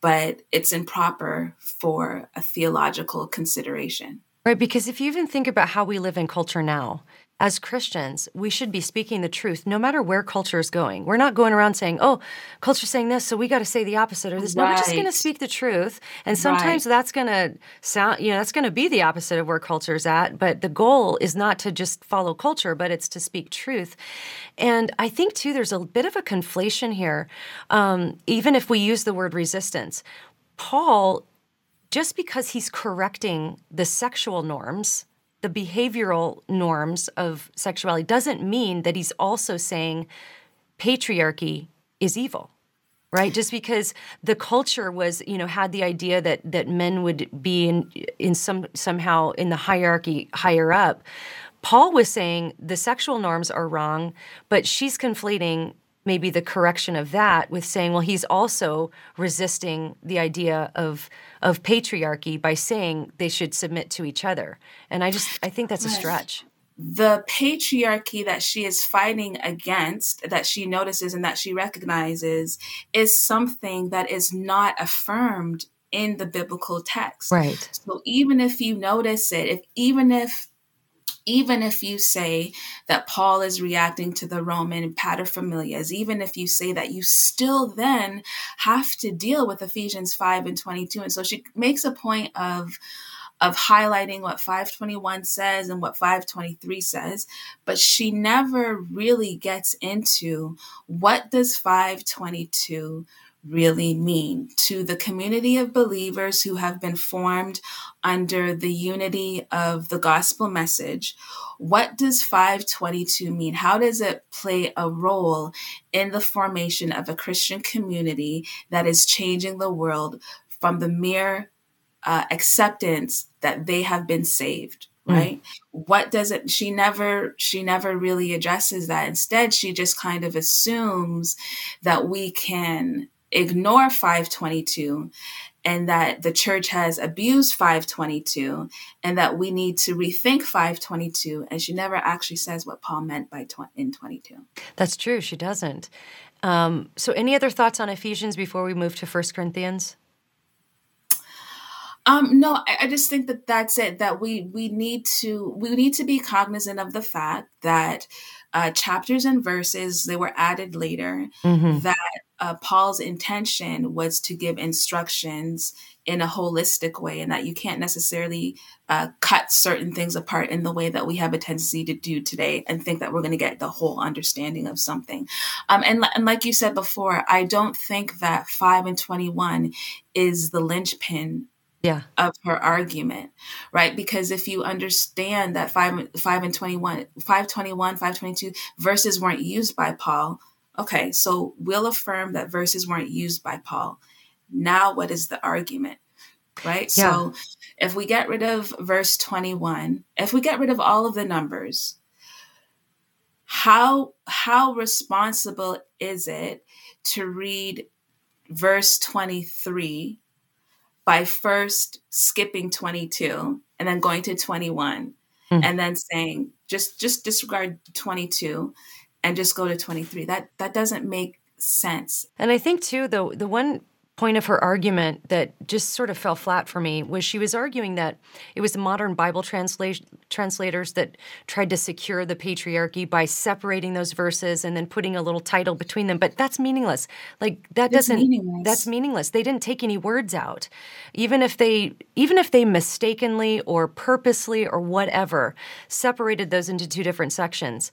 but it's improper for a theological consideration. Right, because if you even think about how we live in culture now, as Christians, we should be speaking the truth no matter where culture is going. We're not going around saying, oh, culture's saying this, so we got to say the opposite or this. Right. No, we're just going to speak the truth. And sometimes right. that's going to sound, you know, that's going to be the opposite of where culture's at. But the goal is not to just follow culture, but it's to speak truth. And I think, too, there's a bit of a conflation here. Um, even if we use the word resistance, Paul just because he's correcting the sexual norms, the behavioral norms of sexuality, doesn't mean that he's also saying patriarchy is evil right? Just because the culture was you know had the idea that that men would be in in some somehow in the hierarchy higher up paul was saying the sexual norms are wrong but she's conflating maybe the correction of that with saying, well, he's also resisting the idea of of patriarchy by saying they should submit to each other. And I just I think that's a stretch. The patriarchy that she is fighting against, that she notices and that she recognizes, is something that is not affirmed in the biblical text. Right. So even if you notice it, if even if even if you say that Paul is reacting to the Roman paterfamilias, even if you say that, you still then have to deal with Ephesians 5 and 22. And so she makes a point of of highlighting what 521 says and what 523 says, but she never really gets into what does 522 really mean to the community of believers who have been formed under the unity of the gospel message. What does 522 mean? How does it play a role in the formation of a Christian community that is changing the world from the mere uh, acceptance that they have been saved? Mm. right what does it she never she never really addresses that instead she just kind of assumes that we can ignore 522 and that the church has abused 522 and that we need to rethink 522 and she never actually says what paul meant by tw- in 22 that's true she doesn't um, so any other thoughts on ephesians before we move to 1 corinthians um, no, I, I, just think that that's it. That we we need to we need to be cognizant of the fact that uh, chapters and verses they were added later. Mm-hmm. That uh, Paul's intention was to give instructions in a holistic way, and that you can't necessarily uh, cut certain things apart in the way that we have a tendency to do today and think that we're going to get the whole understanding of something. Um, and, and like you said before, I don't think that 5 and 21 is the linchpin yeah. of her argument, right? Because if you understand that 5, 5 and 21, 521, 522 verses weren't used by Paul, Okay, so we'll affirm that verses weren't used by Paul. Now, what is the argument? Right? Yeah. So, if we get rid of verse 21, if we get rid of all of the numbers, how how responsible is it to read verse 23 by first skipping 22 and then going to 21 mm. and then saying just just disregard 22 and just go to 23. That that doesn't make sense. And I think too the the one point of her argument that just sort of fell flat for me was she was arguing that it was the modern Bible transla- translators that tried to secure the patriarchy by separating those verses and then putting a little title between them. But that's meaningless. Like that doesn't. Meaningless. That's meaningless. They didn't take any words out, even if they even if they mistakenly or purposely or whatever separated those into two different sections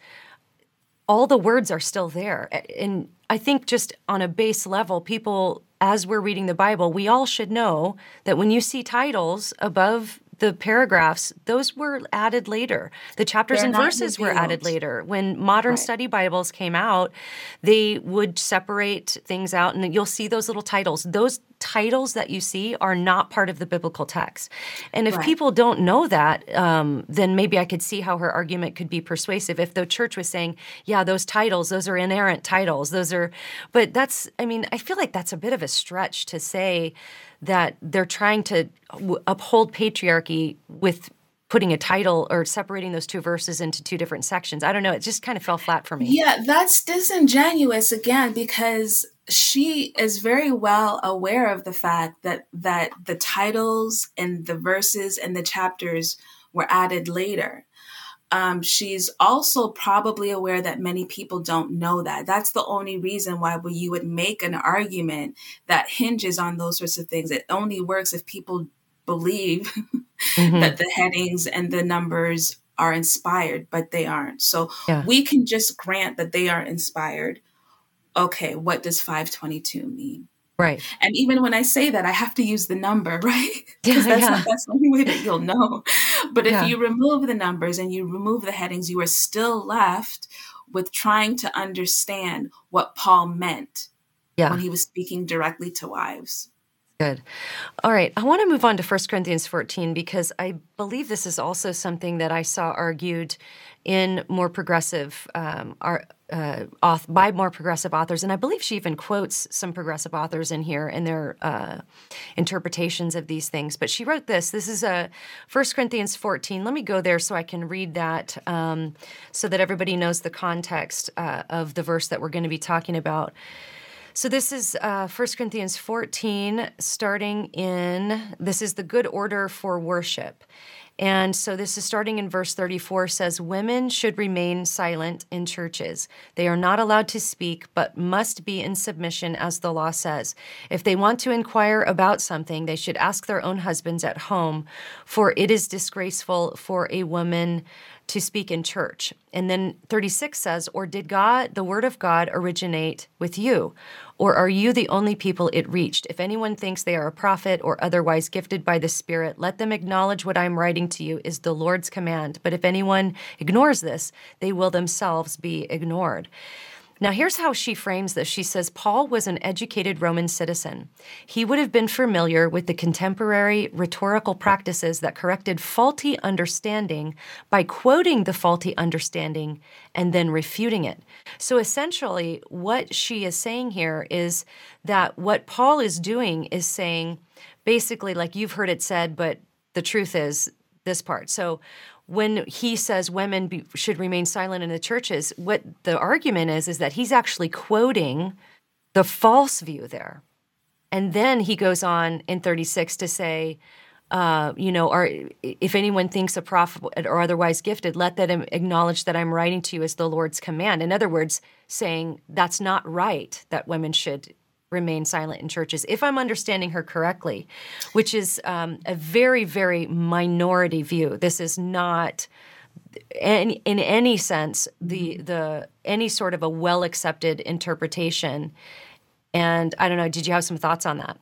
all the words are still there. And I think just on a base level, people, as we're reading the Bible, we all should know that when you see titles above the paragraphs, those were added later. The chapters They're and verses were added later. When modern right. study Bibles came out, they would separate things out, and you'll see those little titles. Those titles that you see are not part of the biblical text. And if right. people don't know that, um, then maybe I could see how her argument could be persuasive. If the church was saying, yeah, those titles, those are inerrant titles, those are, but that's, I mean, I feel like that's a bit of a stretch to say that they're trying to uphold patriarchy with putting a title or separating those two verses into two different sections. I don't know. It just kind of fell flat for me. Yeah, that's disingenuous again because she is very well aware of the fact that that the titles and the verses and the chapters were added later. Um, she's also probably aware that many people don't know that. That's the only reason why you would make an argument that hinges on those sorts of things. It only works if people believe (laughs) mm-hmm. that the headings and the numbers are inspired, but they aren't. So yeah. we can just grant that they are inspired. Okay, what does 522 mean? Right. And even when I say that, I have to use the number, (laughs) right? Because that's, yeah. that's the only way that you'll know. But if yeah. you remove the numbers and you remove the headings, you are still left with trying to understand what Paul meant yeah. when he was speaking directly to wives. Good. All right. I want to move on to 1 Corinthians 14 because I believe this is also something that I saw argued in more progressive um, uh, by more progressive authors, and I believe she even quotes some progressive authors in here in their uh, interpretations of these things. But she wrote this. This is a uh, 1 Corinthians 14. Let me go there so I can read that, um, so that everybody knows the context uh, of the verse that we're going to be talking about. So this is uh, 1 Corinthians 14, starting in this is the good order for worship. And so this is starting in verse 34 says, Women should remain silent in churches. They are not allowed to speak, but must be in submission, as the law says. If they want to inquire about something, they should ask their own husbands at home, for it is disgraceful for a woman to speak in church. And then 36 says, Or did God, the word of God, originate with you? Or are you the only people it reached? If anyone thinks they are a prophet or otherwise gifted by the Spirit, let them acknowledge what I am writing to you is the Lord's command. But if anyone ignores this, they will themselves be ignored. Now, here's how she frames this. She says Paul was an educated Roman citizen. He would have been familiar with the contemporary rhetorical practices that corrected faulty understanding by quoting the faulty understanding and then refuting it. So, essentially, what she is saying here is that what Paul is doing is saying, basically, like you've heard it said, but the truth is this part. So, when he says women be, should remain silent in the churches, what the argument is is that he's actually quoting the false view there. And then he goes on in 36 to say, uh, you know, or if anyone thinks a prophet or otherwise gifted, let them acknowledge that I'm writing to you as the Lord's command. In other words, saying that's not right that women should remain silent in churches, if I'm understanding her correctly, which is um, a very, very minority view. This is not. In, in any sense, the the any sort of a well accepted interpretation, and I don't know. Did you have some thoughts on that?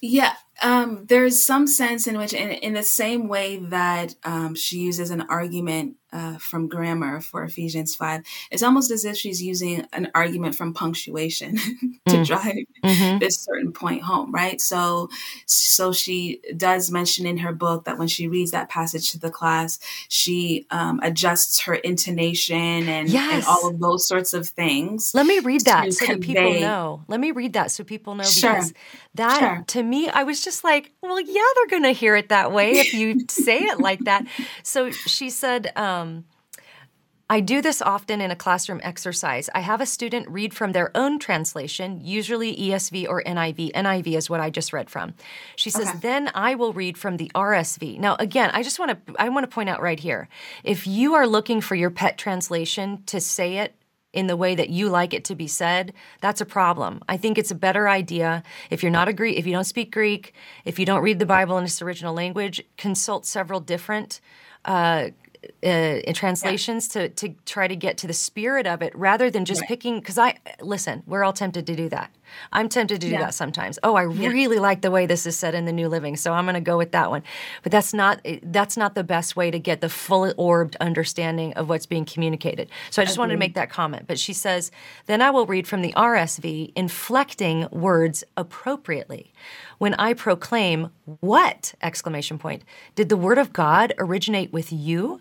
Yeah, um, there's some sense in which, in, in the same way that um, she uses an argument uh, from grammar for Ephesians 5, it's almost as if she's using an argument from punctuation (laughs) to mm. drive mm-hmm. this certain point home, right? So, so she does mention in her book that when she reads that passage to the class, she um, adjusts her intonation and, yes. and, all of those sorts of things. Let me read that so convey. that people know. Let me read that so people know sure. because that sure. to me, I was just like, well, yeah, they're going to hear it that way if you (laughs) say it like that. So she said, um, I do this often in a classroom exercise. I have a student read from their own translation, usually ESV or NIV. NIV is what I just read from. She says, okay. "Then I will read from the RSV." Now, again, I just want to I want to point out right here. If you are looking for your pet translation to say it in the way that you like it to be said, that's a problem. I think it's a better idea if you're not a Greek, if you don't speak Greek, if you don't read the Bible in its original language, consult several different uh, uh, translations yeah. to to try to get to the spirit of it rather than just right. picking because I listen we're all tempted to do that. I'm tempted to do yeah. that sometimes. Oh I yeah. really like the way this is said in the New Living so I'm going to go with that one. But that's not that's not the best way to get the full orbed understanding of what's being communicated. So I just wanted to make that comment. But she says then I will read from the RSV inflecting words appropriately. When I proclaim what? Exclamation point. Did the word of God originate with you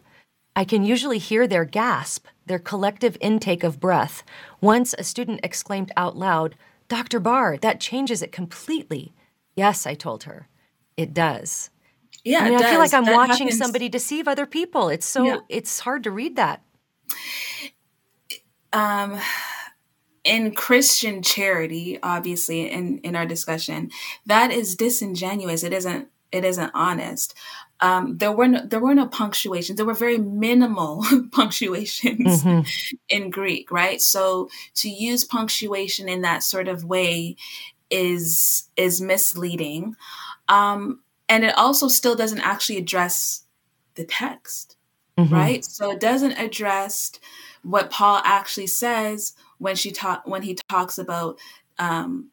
I can usually hear their gasp, their collective intake of breath. Once a student exclaimed out loud, Dr. Barr, that changes it completely. Yes, I told her. It does. Yeah, I, mean, I feel like I'm that watching happens. somebody deceive other people. It's so yeah. it's hard to read that. Um in Christian charity, obviously in in our discussion, that is disingenuous. It isn't it isn't honest um, there were no, there were no punctuations. There were very minimal (laughs) punctuations mm-hmm. in Greek, right? So to use punctuation in that sort of way is is misleading, um, and it also still doesn't actually address the text, mm-hmm. right? So it doesn't address what Paul actually says when she talk when he talks about um,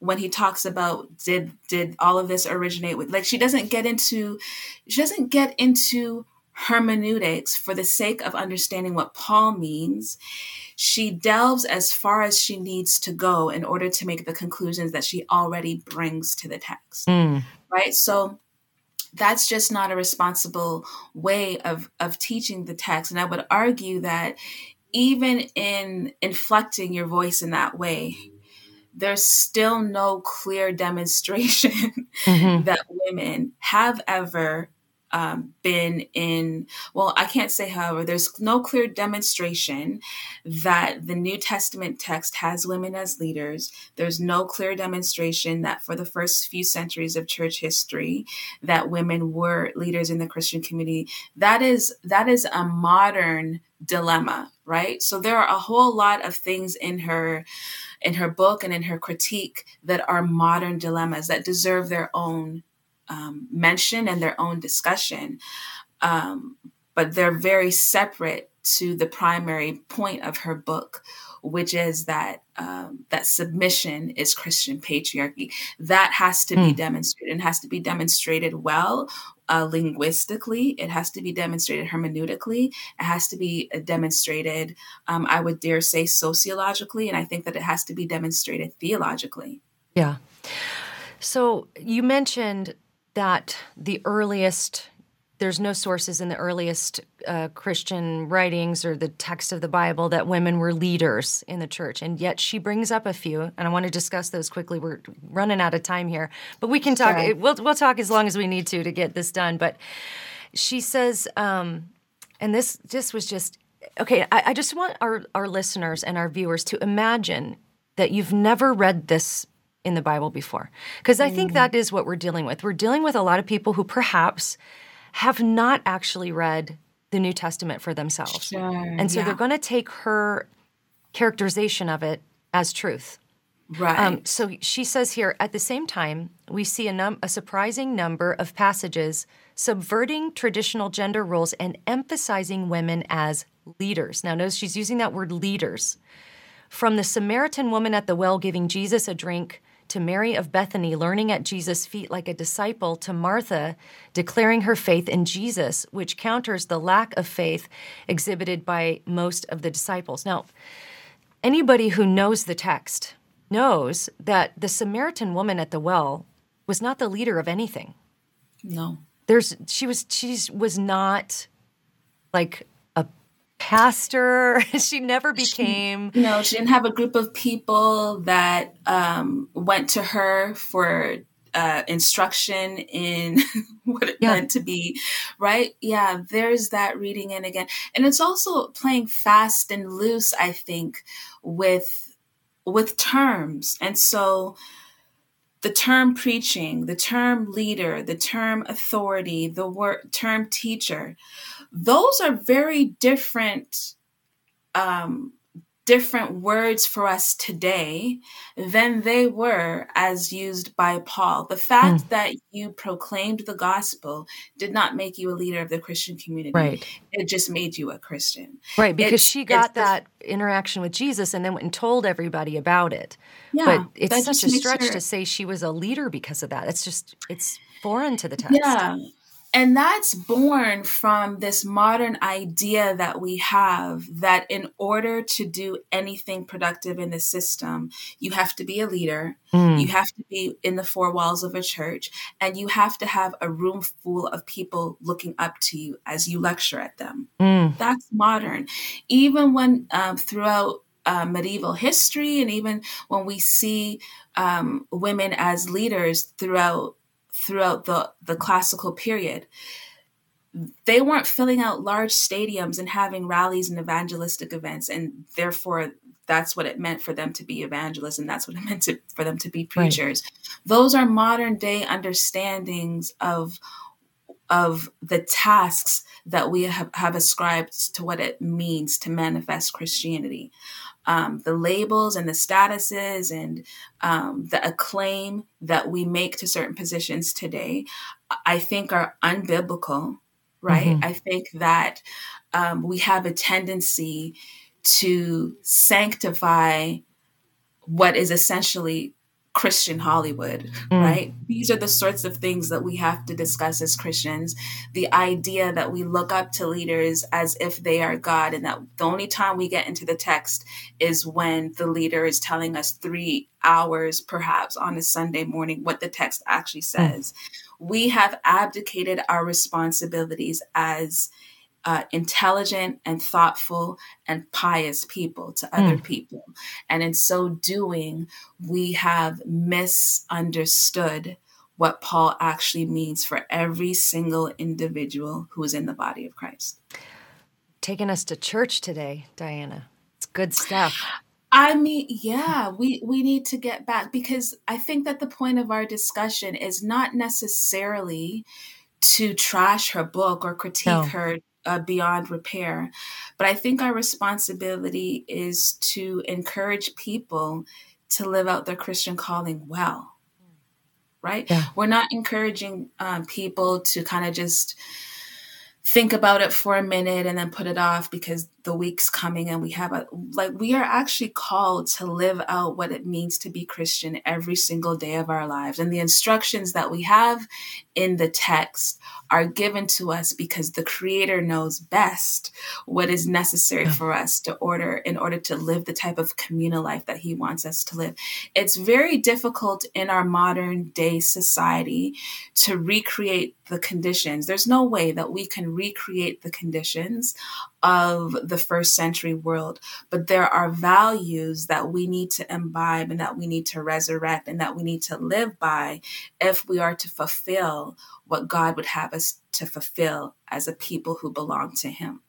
when he talks about did did all of this originate with like she doesn't get into she doesn't get into hermeneutics for the sake of understanding what Paul means. She delves as far as she needs to go in order to make the conclusions that she already brings to the text. Mm. Right? So that's just not a responsible way of of teaching the text and I would argue that even in inflecting your voice in that way there's still no clear demonstration (laughs) mm-hmm. that women have ever um, been in, well, I can't say, however, there's no clear demonstration that the New Testament text has women as leaders. There's no clear demonstration that for the first few centuries of church history, that women were leaders in the Christian community. That is, that is a modern dilemma, right? So there are a whole lot of things in her in her book and in her critique that are modern dilemmas that deserve their own um, mention and their own discussion, um, but they're very separate to the primary point of her book, which is that um, that submission is Christian patriarchy. That has to mm. be hmm. demonstrated and has to be demonstrated well. Uh, linguistically, it has to be demonstrated hermeneutically. It has to be uh, demonstrated, um, I would dare say, sociologically, and I think that it has to be demonstrated theologically. Yeah. So you mentioned that the earliest there's no sources in the earliest uh, Christian writings or the text of the Bible that women were leaders in the church. And yet she brings up a few, and I want to discuss those quickly. We're running out of time here, but we can talk. We'll, we'll talk as long as we need to to get this done. But she says, um, and this, this was just, okay, I, I just want our, our listeners and our viewers to imagine that you've never read this in the Bible before. Because I think mm. that is what we're dealing with. We're dealing with a lot of people who perhaps have not actually read the New Testament for themselves. Sure, and so yeah. they're going to take her characterization of it as truth. Right. Um, so she says here at the same time, we see a, num- a surprising number of passages subverting traditional gender roles and emphasizing women as leaders. Now, notice she's using that word leaders. From the Samaritan woman at the well giving Jesus a drink to Mary of Bethany learning at Jesus' feet like a disciple, to Martha declaring her faith in Jesus, which counters the lack of faith exhibited by most of the disciples. Now, anybody who knows the text knows that the Samaritan woman at the well was not the leader of anything. No. There's she was she was not like pastor. (laughs) she never became. She, no, she didn't have a group of people that um, went to her for uh, instruction in (laughs) what it yeah. meant to be, right? Yeah, there's that reading in again, and it's also playing fast and loose. I think with with terms, and so the term preaching, the term leader, the term authority, the word term teacher those are very different um, different words for us today than they were as used by Paul. The fact mm. that you proclaimed the gospel did not make you a leader of the Christian community. Right. It just made you a Christian. Right, because it's, she got that interaction with Jesus and then went and told everybody about it. Yeah, but it's such a stretch her, to say she was a leader because of that. It's just it's foreign to the text. Yeah. And that's born from this modern idea that we have that in order to do anything productive in the system, you have to be a leader, mm. you have to be in the four walls of a church, and you have to have a room full of people looking up to you as you lecture at them. Mm. That's modern. Even when um, throughout uh, medieval history, and even when we see um, women as leaders throughout throughout the, the classical period. They weren't filling out large stadiums and having rallies and evangelistic events, and therefore that's what it meant for them to be evangelists, and that's what it (laughs) meant to, for them to be preachers. Right. Those are modern day understandings of of the tasks that we have, have ascribed to what it means to manifest Christianity um, the labels and the statuses and um, the acclaim that we make to certain positions today, I think are unbiblical, right? Mm-hmm. I think that um, we have a tendency to sanctify what is essentially Christian Hollywood, mm. right? These are the sorts of things that we have to discuss as Christians. The idea that we look up to leaders as if they are God, and that the only time we get into the text is when the leader is telling us three hours, perhaps on a Sunday morning, what the text actually mm. says. Mm. We have abdicated our responsibilities as uh, intelligent and thoughtful and pious people to other mm. people. And in so doing, we have misunderstood what Paul actually means for every single individual who is in the body of Christ. Taking us to church today, Dianna. It's good stuff. I mean, yeah, we we need to get back because I think that the point of our discussion is not necessarily to trash her book or critique no. her uh, beyond repair, but I think our responsibility is to encourage people to live out their Christian calling well. Right? Yeah. We're not encouraging um, people to kind of just think about it for a minute and then put it off because the week's coming and we have a like we are actually called to live out what it means to be Christian every single day of our lives. And the instructions that we have in the text are given to us because the creator knows best what is necessary for us to order in order to live the type of communal life that he wants us to live. It's very difficult in our modern day society to recreate the conditions. There's no way that we can recreate the conditions of the first century world, but there are values that we need to imbibe and that we need to resurrect and that we need to live by if we are to fulfill what God would have us to fulfill as a people who belong to Him.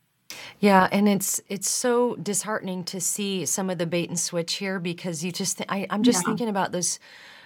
Yeah, and it's it's so disheartening to see some of the bait and switch here because you just th- I, am just yeah. thinking about those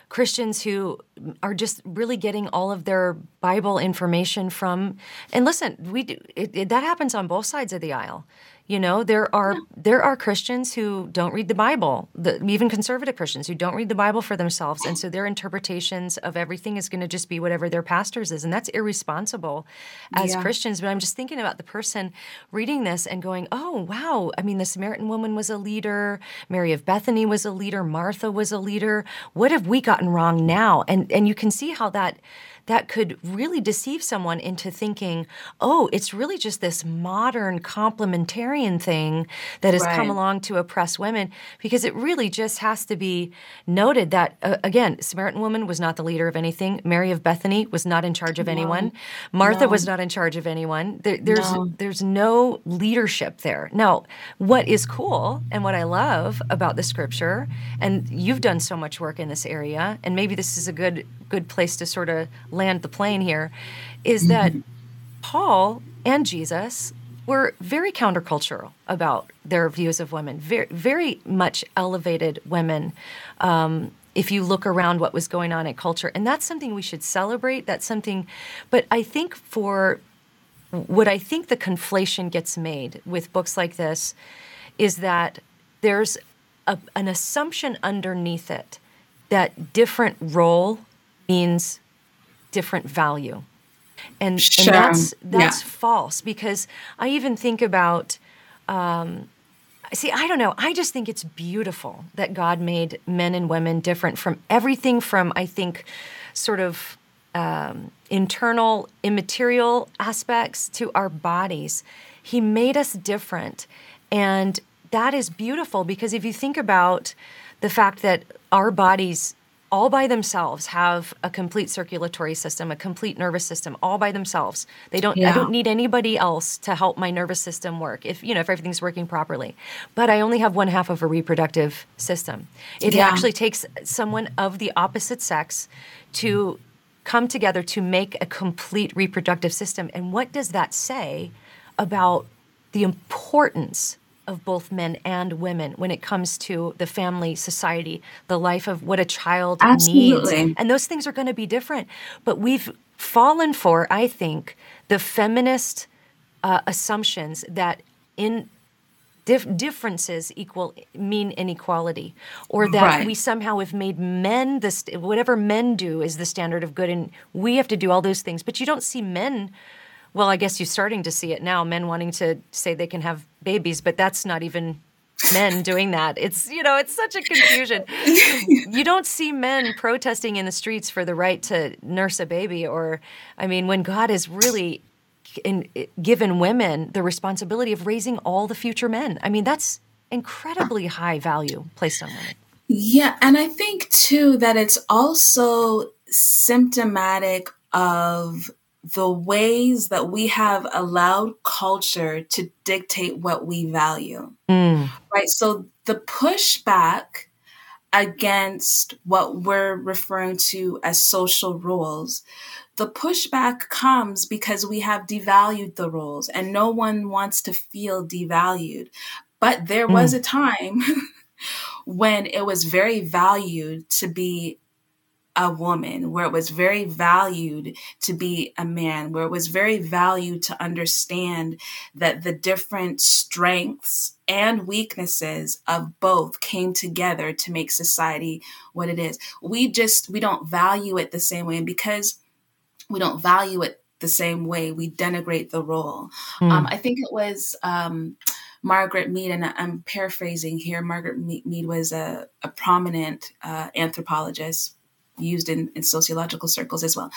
Christians who are just really getting all of their Bible information from. And listen, we do it, it, that happens on both sides of the aisle. You know, there are yeah. there are Christians who don't read the Bible, the, even conservative Christians who don't read the Bible for themselves, and so their interpretations of everything is going to just be whatever their pastors is, and that's irresponsible as yeah. Christians. But I'm just thinking about the person reading this and going, "Oh, wow! I mean, the Samaritan woman was a leader. Mary of Bethany was a leader. Martha was a leader. What have we gotten wrong now?" And and you can see how that that could really deceive someone into thinking, oh, it's really just this modern complementarian thing that has right. come along to oppress women, because it really just has to be noted that, uh, again, Samaritan woman was not the leader of anything. Mary of Bethany was not in charge of no. anyone. Martha no. was not in charge of anyone. There, there's, no. there's no leadership there. Now, what is cool and what I love about the scripture, and you've done so much work in this area, and maybe this is a good good place to sort of land the plane here, is that mm-hmm. Paul and Jesus were very countercultural about their views of women, very, very much elevated women. Um, if you look around what was going on in culture, and that's something we should celebrate. That's something, but I think for what I think the conflation gets made with books like this is that there's a, an assumption underneath it that different role means different value. And, sure. and that's that's yeah. false because I even think about um, see I don't know I just think it's beautiful that God made men and women different from everything from I think sort of um, internal immaterial aspects to our bodies. He made us different, and that is beautiful because if you think about the fact that our bodies all by themselves have a complete circulatory system, a complete nervous system, all by themselves. They don't yeah. I don't need anybody else to help my nervous system work if you know if everything's working properly. But I only have one half of a reproductive system. It yeah. actually takes someone of the opposite sex to come together to make a complete reproductive system. And what does that say about the importance of both men and women when it comes to the family, society, the life of what a child Absolutely. needs. And those things are going to be different. But we've fallen for, I think, the feminist uh, assumptions that in dif- differences equal mean inequality, or that right. we somehow have made men this whatever men do is the standard of good, and we have to do all those things. But you don't see men well, I guess you're starting to see it now men wanting to say they can have babies, but that's not even men doing that. It's, you know, it's such a confusion. you don't see men protesting in the streets for the right to nurse a baby, or, I mean, when God has really in, given women the responsibility of raising all the future men. I mean, that's incredibly high value placed on women. Yeah, and I think too that it's also symptomatic of the ways that we have allowed culture to dictate what we value. Mm. Right. So the pushback against what we're referring to as social rules. The pushback comes because we have devalued the rules and no one wants to feel devalued. But there mm. was a time (laughs) when it was very valued to be a woman, where it was very valued to be a man, where it was very valued to understand that the different strengths and weaknesses of both came together to make society what it is. We just, we don't value it the same way. And because we don't value it the same way, we denigrate the role. Mm. Um, I think it was, um, Margaret Mead, and I'm paraphrasing here. Margaret Mead was a, a prominent uh, anthropologist used in, in sociological circles as well.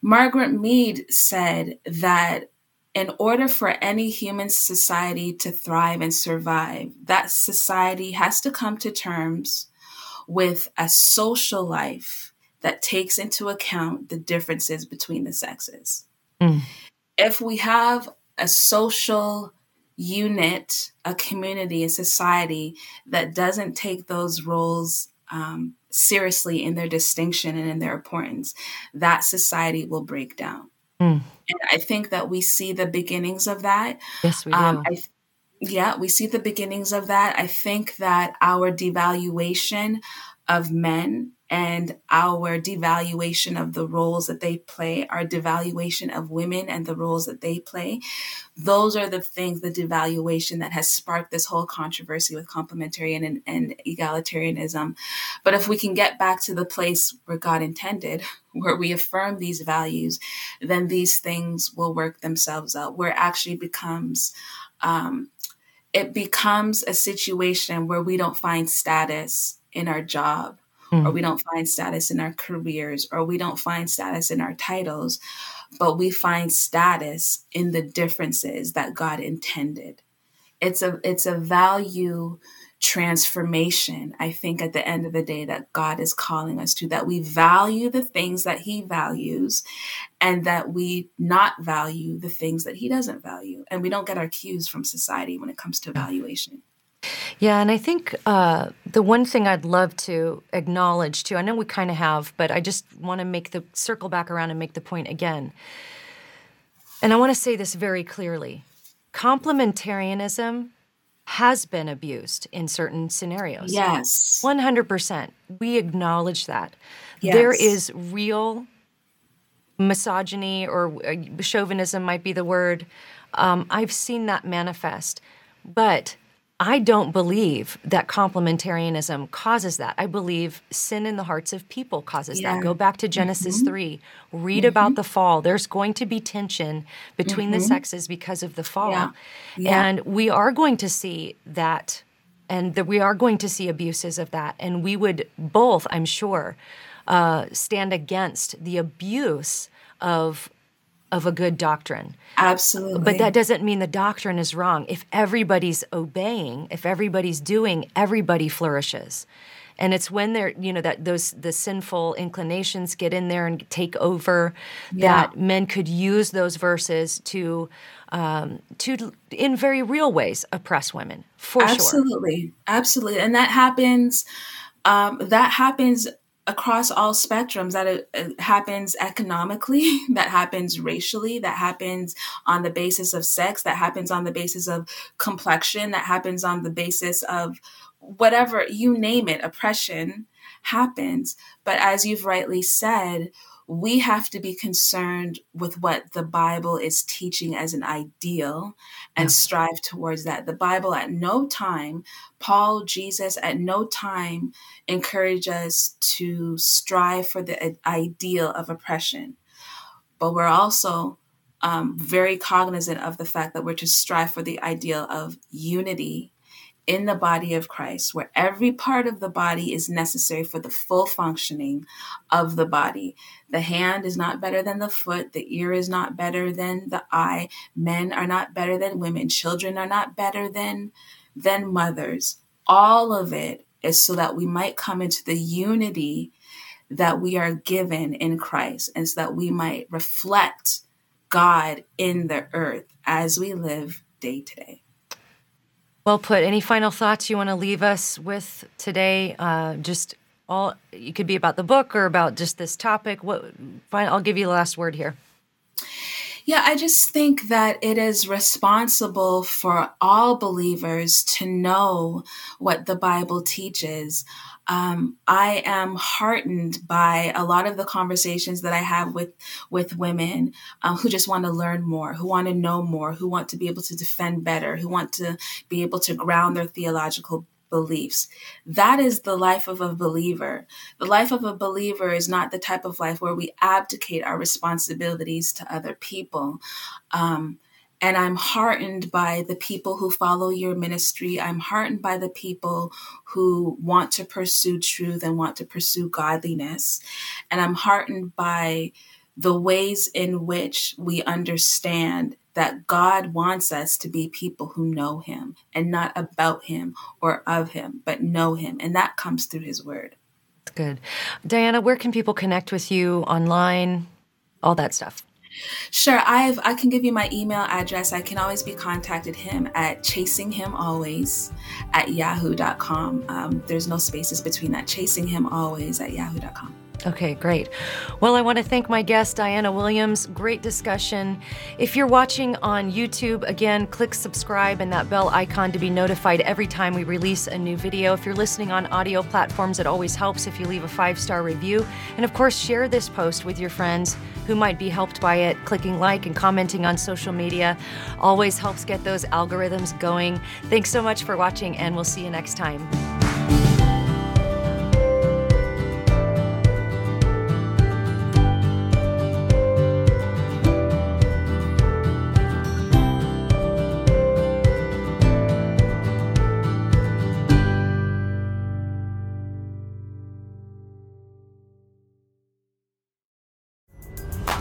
Margaret Mead said that in order for any human society to thrive and survive, that society has to come to terms with a social life that takes into account the differences between the sexes. Mm. If we have a social unit, a community, a society that doesn't take those roles um, seriously in their distinction and in their importance, that society will break down. Mm. And I think that we see the beginnings of that. Yes, we um, do. I, yeah, we see the beginnings of that. I think that our devaluation of men and our devaluation of the roles that they play, our devaluation of women and the roles that they play. Those are the things, the devaluation that has sparked this whole controversy with complementarian and, and egalitarianism. But if we can get back to the place where God intended, (laughs) where we affirm these values, then these things will work themselves out, where it actually becomes um, it becomes a situation where we don't find status in our job mm. or we don't find status in our careers, or we don't find status in our titles, but we find status in the differences that God intended. It's a it's a value transformation, I think, at the end of the day, that God is calling us to, that we value the things that He values and that we not value the things that He doesn't value. And we don't get our cues from society when it comes to valuation. Yeah, and I think uh, the one thing I'd love to acknowledge too, I know we kind of have, but I just want to make the circle back around and make the point again. And I want to say this very clearly complementarianism has been abused in certain scenarios. Yes. 100%. We acknowledge that. Yes. There is real misogyny or uh, chauvinism, might be the word. Um, I've seen that manifest. But I don't believe that complementarianism causes that. I believe sin in the hearts of people causes yeah. that. Go back to Genesis mm-hmm. 3, read mm-hmm. about the fall. There's going to be tension between mm-hmm. the sexes because of the fall. Yeah. Yeah. And we are going to see that, and that we are going to see abuses of that. And we would both, I'm sure, uh, stand against the abuse of of a good doctrine. Absolutely. But that doesn't mean the doctrine is wrong. If everybody's obeying, if everybody's doing, everybody flourishes. And it's when they're, you know, that those the sinful inclinations get in there and take over, yeah. that men could use those verses to, um, to in very real ways oppress women. For absolutely, sure. absolutely, and that happens. Um, that happens across all spectrums that it, it, happens economically (laughs) that happens racially that happens on the basis of sex that happens on the basis of complexion that happens on the basis of whatever you name it oppression happens. But as you've rightly said we have to be concerned with what the Bible is teaching as an ideal and yeah. strive towards that. The Bible at no time, Paul, Jesus, at no time encourage us to strive for the ideal of oppression. But we're also um, very cognizant of the fact that we're to strive for the ideal of unity in the body of Christ, where every part of the body is necessary for the full functioning of the body. The hand is not better than the foot, the ear is not better than the eye, men are not better than women, children are not better than than mothers. All of it is so that we might come into the unity that we are given in Christ and so that we might reflect God in the earth as we live day to day. Well put. Any final thoughts you want to leave us with today? Uh, just all it could be about the book or about just this topic. What? Fine, I'll give you the last word here. Yeah, I just think that it is responsible for all believers to know what the Bible teaches. Um, I am heartened by a lot of the conversations that I have with with women um, who just want to learn more, who want to know more, who want to be able to defend better, who want to be able to ground their theological beliefs. That is the life of a believer. The life of a believer is not the type of life where we abdicate our responsibilities to other people. Um, and I'm heartened by the people who follow your ministry. I'm heartened by the people who want to pursue truth and want to pursue godliness. And I'm heartened by the ways in which we understand that God wants us to be people who know Him and not about Him or of Him, but know Him. And that comes through His Word. Good. Dianna, where can people connect with you online? All that stuff. Sure, I've I can give you my email address. I can always be contacted him at chasinghim at yahoo.com. Um, there's no spaces between that. Chasinghim at yahoo.com. Okay, great. Well, I want to thank my guest, Dianna Williams. Great discussion. If you're watching on YouTube, again, click subscribe and that bell icon to be notified every time we release a new video. If you're listening on audio platforms, it always helps if you leave a five star review. And of course, share this post with your friends who might be helped by it. Clicking like and commenting on social media always helps get those algorithms going. Thanks so much for watching, and we'll see you next time.